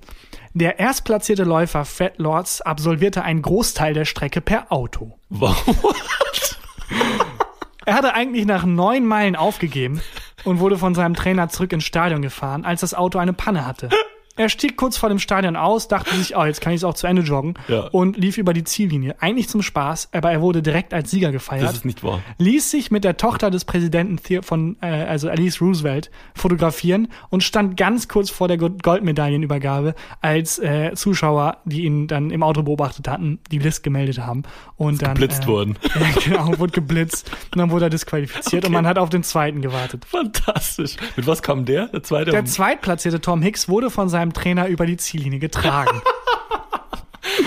Der erstplatzierte Läufer Fred Lords absolvierte einen Großteil der Strecke per Auto. Wow. Er hatte eigentlich nach neun Meilen aufgegeben und wurde von seinem Trainer zurück ins Stadion gefahren, als das Auto eine Panne hatte. Er stieg kurz vor dem Stadion aus, dachte sich, oh, jetzt kann ich es auch zu Ende joggen Ja. und lief über die Ziellinie. Eigentlich zum Spaß, aber er wurde direkt als Sieger Das gefeiert. ist nicht wahr. ließ sich mit der Tochter des Präsidenten von, äh, also Alice Roosevelt, fotografieren und stand ganz kurz vor der Go- Goldmedaillenübergabe, als äh, Zuschauer, die ihn dann im Auto beobachtet hatten, die List gemeldet haben. Und dann, geblitzt äh, worden. Ja, genau, wurde geblitzt und dann wurde er disqualifiziert und man hat auf den zweiten gewartet. Fantastisch. Mit was kam der? Der zweite? Der zweitplatzierte Tom Hicks wurde von seinem Trainer über die Ziellinie getragen.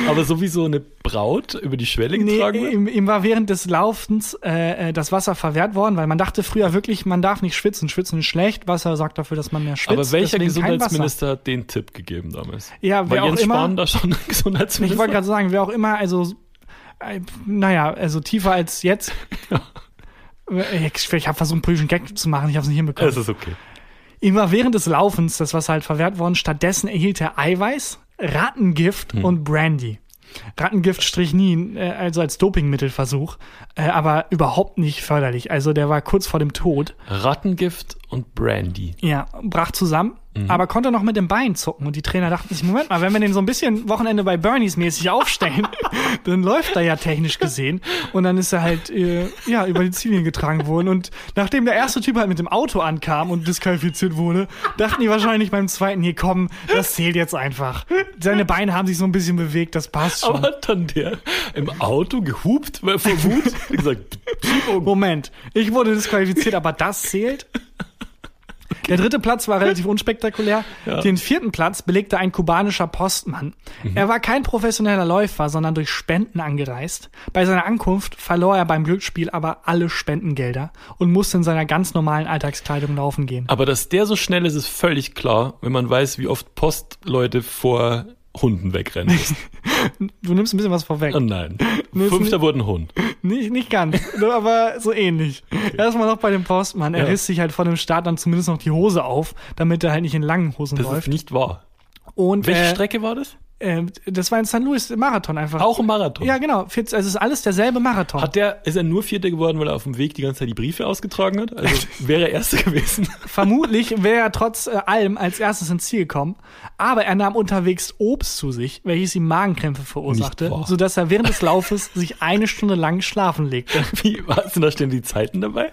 Aber sowieso eine Braut über die Schwelle Nee, getragen wird? ihm, ihm war während des Laufens äh, äh, das Wasser verwehrt worden, weil man dachte früher wirklich, man darf nicht schwitzen. Schwitzen ist schlecht. Wasser sorgt dafür, dass man mehr schwitzt. Aber welcher Gesundheitsminister hat den Tipp gegeben damals? Ja, War wer auch Jens immer. Spahn da schon Ich Gesundheitsminister? wollte gerade sagen, wer auch immer, also äh, naja, also tiefer als jetzt. Äh, Ich, ich habe versucht, einen politischen Gag zu machen, ich habe es nicht hinbekommen. Es ist okay. Ihm war während des Laufens das Wasser halt verwehrt worden. Stattdessen erhielt er Eiweiß, Rattengift Hm. und Brandy. Rattengift strich nie, äh, also als Dopingmittelversuch, äh, aber überhaupt nicht förderlich. Also der war kurz vor dem Tod. Rattengift und Brandy. Ja, brach zusammen, Mhm. aber konnte noch mit dem Bein zucken. Und die Trainer dachten sich, Moment mal, wenn wir den so ein bisschen Wochenende bei Bernies mäßig aufstellen, dann läuft er ja technisch gesehen. Und dann ist er halt, äh, ja, über die Ziellinie getragen worden. Und nachdem der erste Typ halt mit dem Auto ankam und disqualifiziert wurde, dachten die wahrscheinlich beim zweiten, hier komm, das zählt jetzt einfach. Seine Beine haben sich so ein bisschen bewegt, das passt schon. Aber hat dann der im Auto gehupt weil vor Wut? Hat gesagt, Moment, ich wurde disqualifiziert, aber das zählt? Der dritte Platz war relativ unspektakulär. Ja. Den vierten Platz belegte ein kubanischer Postmann. Er war kein professioneller Läufer, sondern durch Spenden angereist. Bei seiner Ankunft verlor er beim Glücksspiel aber alle Spendengelder und musste in seiner ganz normalen Alltagskleidung laufen gehen. Aber dass der so schnell ist, ist völlig klar, wenn man weiß, wie oft Postleute vor Hunden wegrennen. Du nimmst ein bisschen was vorweg. Oh nein. Nee, Fünfter wurde ein Hund. Nicht, nicht ganz, aber so ähnlich. Erstmal noch bei dem Postmann. Er Ja. riss sich halt vor dem Start dann zumindest noch die Hose auf, damit er halt nicht in langen Hosen Das läuft. ist nicht wahr. Und Welche äh, Strecke war das? Äh, das war in St. Louis Marathon einfach. Auch ein Marathon. Ja, genau. 40 Also es ist alles derselbe Marathon. Hat der, ist er nur Vierter geworden, weil er auf dem Weg die ganze Zeit die Briefe ausgetragen hat? Also wäre er Erster gewesen. Vermutlich wäre er trotz äh, allem als erstes ins Ziel gekommen, aber er nahm unterwegs Obst zu sich, welches ihm Magenkrämpfe verursachte, sodass er während des Laufes sich eine Stunde lang schlafen legte. Wie, was sind da stehen die Zeiten dabei?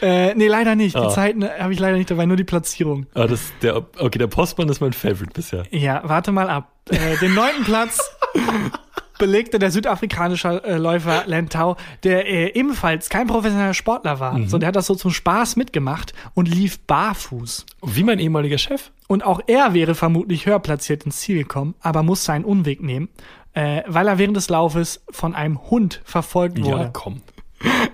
Äh, nee, leider nicht. Die Ah. Zeiten äh, habe ich leider nicht dabei, nur die Platzierung. Ah, das, der, okay, der Postmann ist mein Favorite bisher. Ja, warte mal ab. Äh, den neunten Platz belegte der südafrikanische äh, Läufer Lentau, der äh, ebenfalls kein professioneller Sportler war. So, der hat das so zum Spaß mitgemacht und lief barfuß. Wie mein ehemaliger Chef. Und auch er wäre vermutlich höher platziert ins Ziel gekommen, aber musste einen Umweg nehmen, äh, weil er während des Laufes von einem Hund verfolgt wurde. Ja, komm.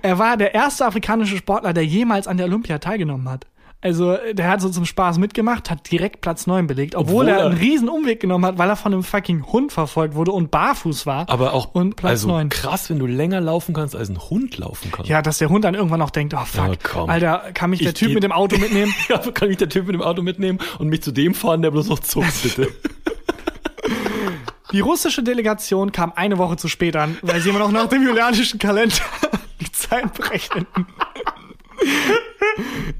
Er war der erste afrikanische Sportler, der jemals an der Olympia teilgenommen hat. Also, der hat so zum Spaß mitgemacht, hat direkt Platz 9 belegt, obwohl, Obwohl er einen riesen Umweg genommen hat, weil er von einem fucking Hund verfolgt wurde und barfuß war. Aber auch und Platz also 9. krass, wenn du länger laufen kannst, als ein Hund laufen kann. Ja, dass der Hund dann irgendwann auch denkt, oh fuck, Ja. Alter, kann mich der Ich Typ mit dem Auto mitnehmen? Ja, kann mich der Typ mit dem Auto mitnehmen und mich zu dem fahren, der bloß noch zuckt, bitte. Die russische Delegation kam eine Woche zu spät an, weil sie immer noch nach dem julianischen Kalender die Zeit berechneten.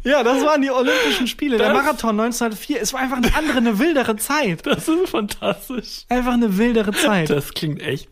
Ja, das waren die Olympischen Spiele. Der Das- Marathon 1904. Es war einfach eine andere, eine wildere Zeit. Das ist fantastisch. Einfach eine wildere Zeit. Das klingt echt,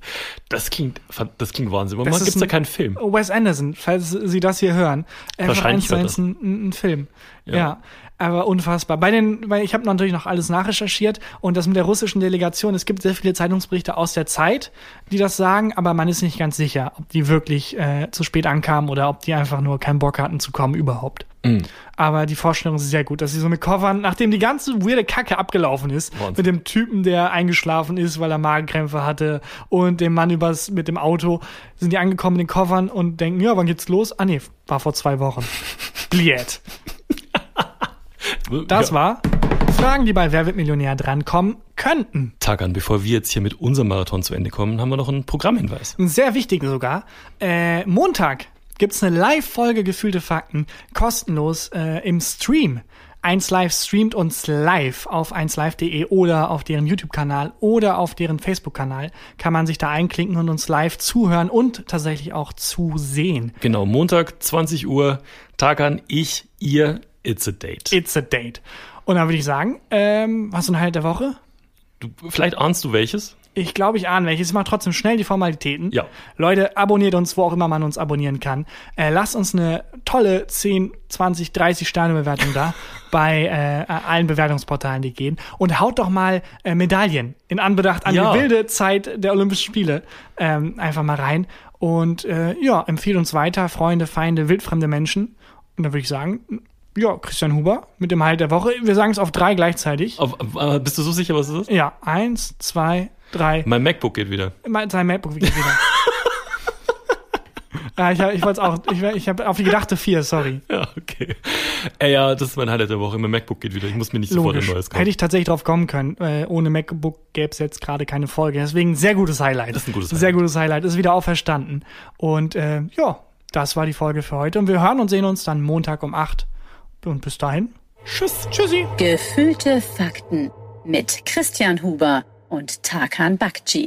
das klingt, das klingt Wahnsinn. Warum Das gibt es da ein- keinen Film? Wes Anderson, falls Sie das hier hören. Wahrscheinlich wird eins ein, ein, ein Film. Ja. Ja. Aber unfassbar. Bei den, weil ich habe natürlich noch alles nachrecherchiert und das mit der russischen Delegation, es gibt sehr viele Zeitungsberichte aus der Zeit, die das sagen, aber man ist nicht ganz sicher, ob die wirklich äh, zu spät ankamen oder ob die einfach nur keinen Bock hatten zu kommen überhaupt. Mhm. Aber die Vorstellung ist sehr gut, dass sie so mit Koffern, nachdem die ganze weirde Kacke abgelaufen ist, Wahnsinn. mit dem Typen, der eingeschlafen ist, weil er Magenkrämpfe hatte und dem Mann übers, mit dem Auto, sind die angekommen in den Koffern und denken, ja, wann geht's los? Ah nee, war vor zwei Wochen. Bliet. Das ja. war Fragen, die bei Wer wird Millionär drankommen könnten. Tagan, bevor wir jetzt hier mit unserem Marathon zu Ende kommen, haben wir noch einen Programmhinweis. Ein sehr wichtigen sogar. Äh, Montag gibt's eine Live-Folge Gefühlte Fakten, kostenlos äh, im Stream. 1Live streamt uns live auf 1live.de oder auf deren YouTube-Kanal oder auf deren Facebook-Kanal. Kann man sich da einklinken und uns live zuhören und tatsächlich auch zusehen. Genau, Montag, 20 Uhr. Tagan, ich, ihr, it's a date. It's a date. Und dann würde ich sagen, ähm, hast du ein Highlight der Woche? Du, vielleicht ahnst du welches? Ich glaube, ich ahne welches. Ich mache trotzdem schnell die Formalitäten. Ja. Leute, abonniert uns, wo auch immer man uns abonnieren kann. Äh, lasst uns eine tolle 10, 20, 30 Sterne Bewertung da bei äh, allen Bewertungsportalen, die gehen. Und haut doch mal äh, Medaillen in Anbedacht an Ja. die wilde Zeit der Olympischen Spiele ähm, einfach mal rein. Und äh, ja, empfiehlt uns weiter, Freunde, Feinde, wildfremde Menschen. Und dann würde ich sagen, ja, Christian Huber mit dem Highlight der Woche. Wir sagen es auf drei gleichzeitig. Auf, auf, bist du so sicher, was es ist? Ja, eins, zwei, drei. Mein MacBook geht wieder. Mein, sein MacBook geht wieder. ja, ich, hab- ich wollte auch, ich, ich habe auf die gedachte vier, sorry. Ja, okay. Äh, ja, das ist mein Highlight der Woche. Mein MacBook geht wieder. Ich muss mir nicht sofort Logisch. ein neues kaufen. Hätte ich tatsächlich drauf kommen können. Äh, ohne MacBook gäbe es jetzt gerade keine Folge. Deswegen sehr gutes Highlight. Das ist ein gutes Sehr Highlight. gutes Highlight. Ist wieder auferstanden. Und äh, ja, das war die Folge für heute. Und wir hören und sehen uns dann Montag um 8. Und bis dahin. Tschüss. Tschüssi. Gefühlte Fakten mit Christian Huber und Tarkan Bakci.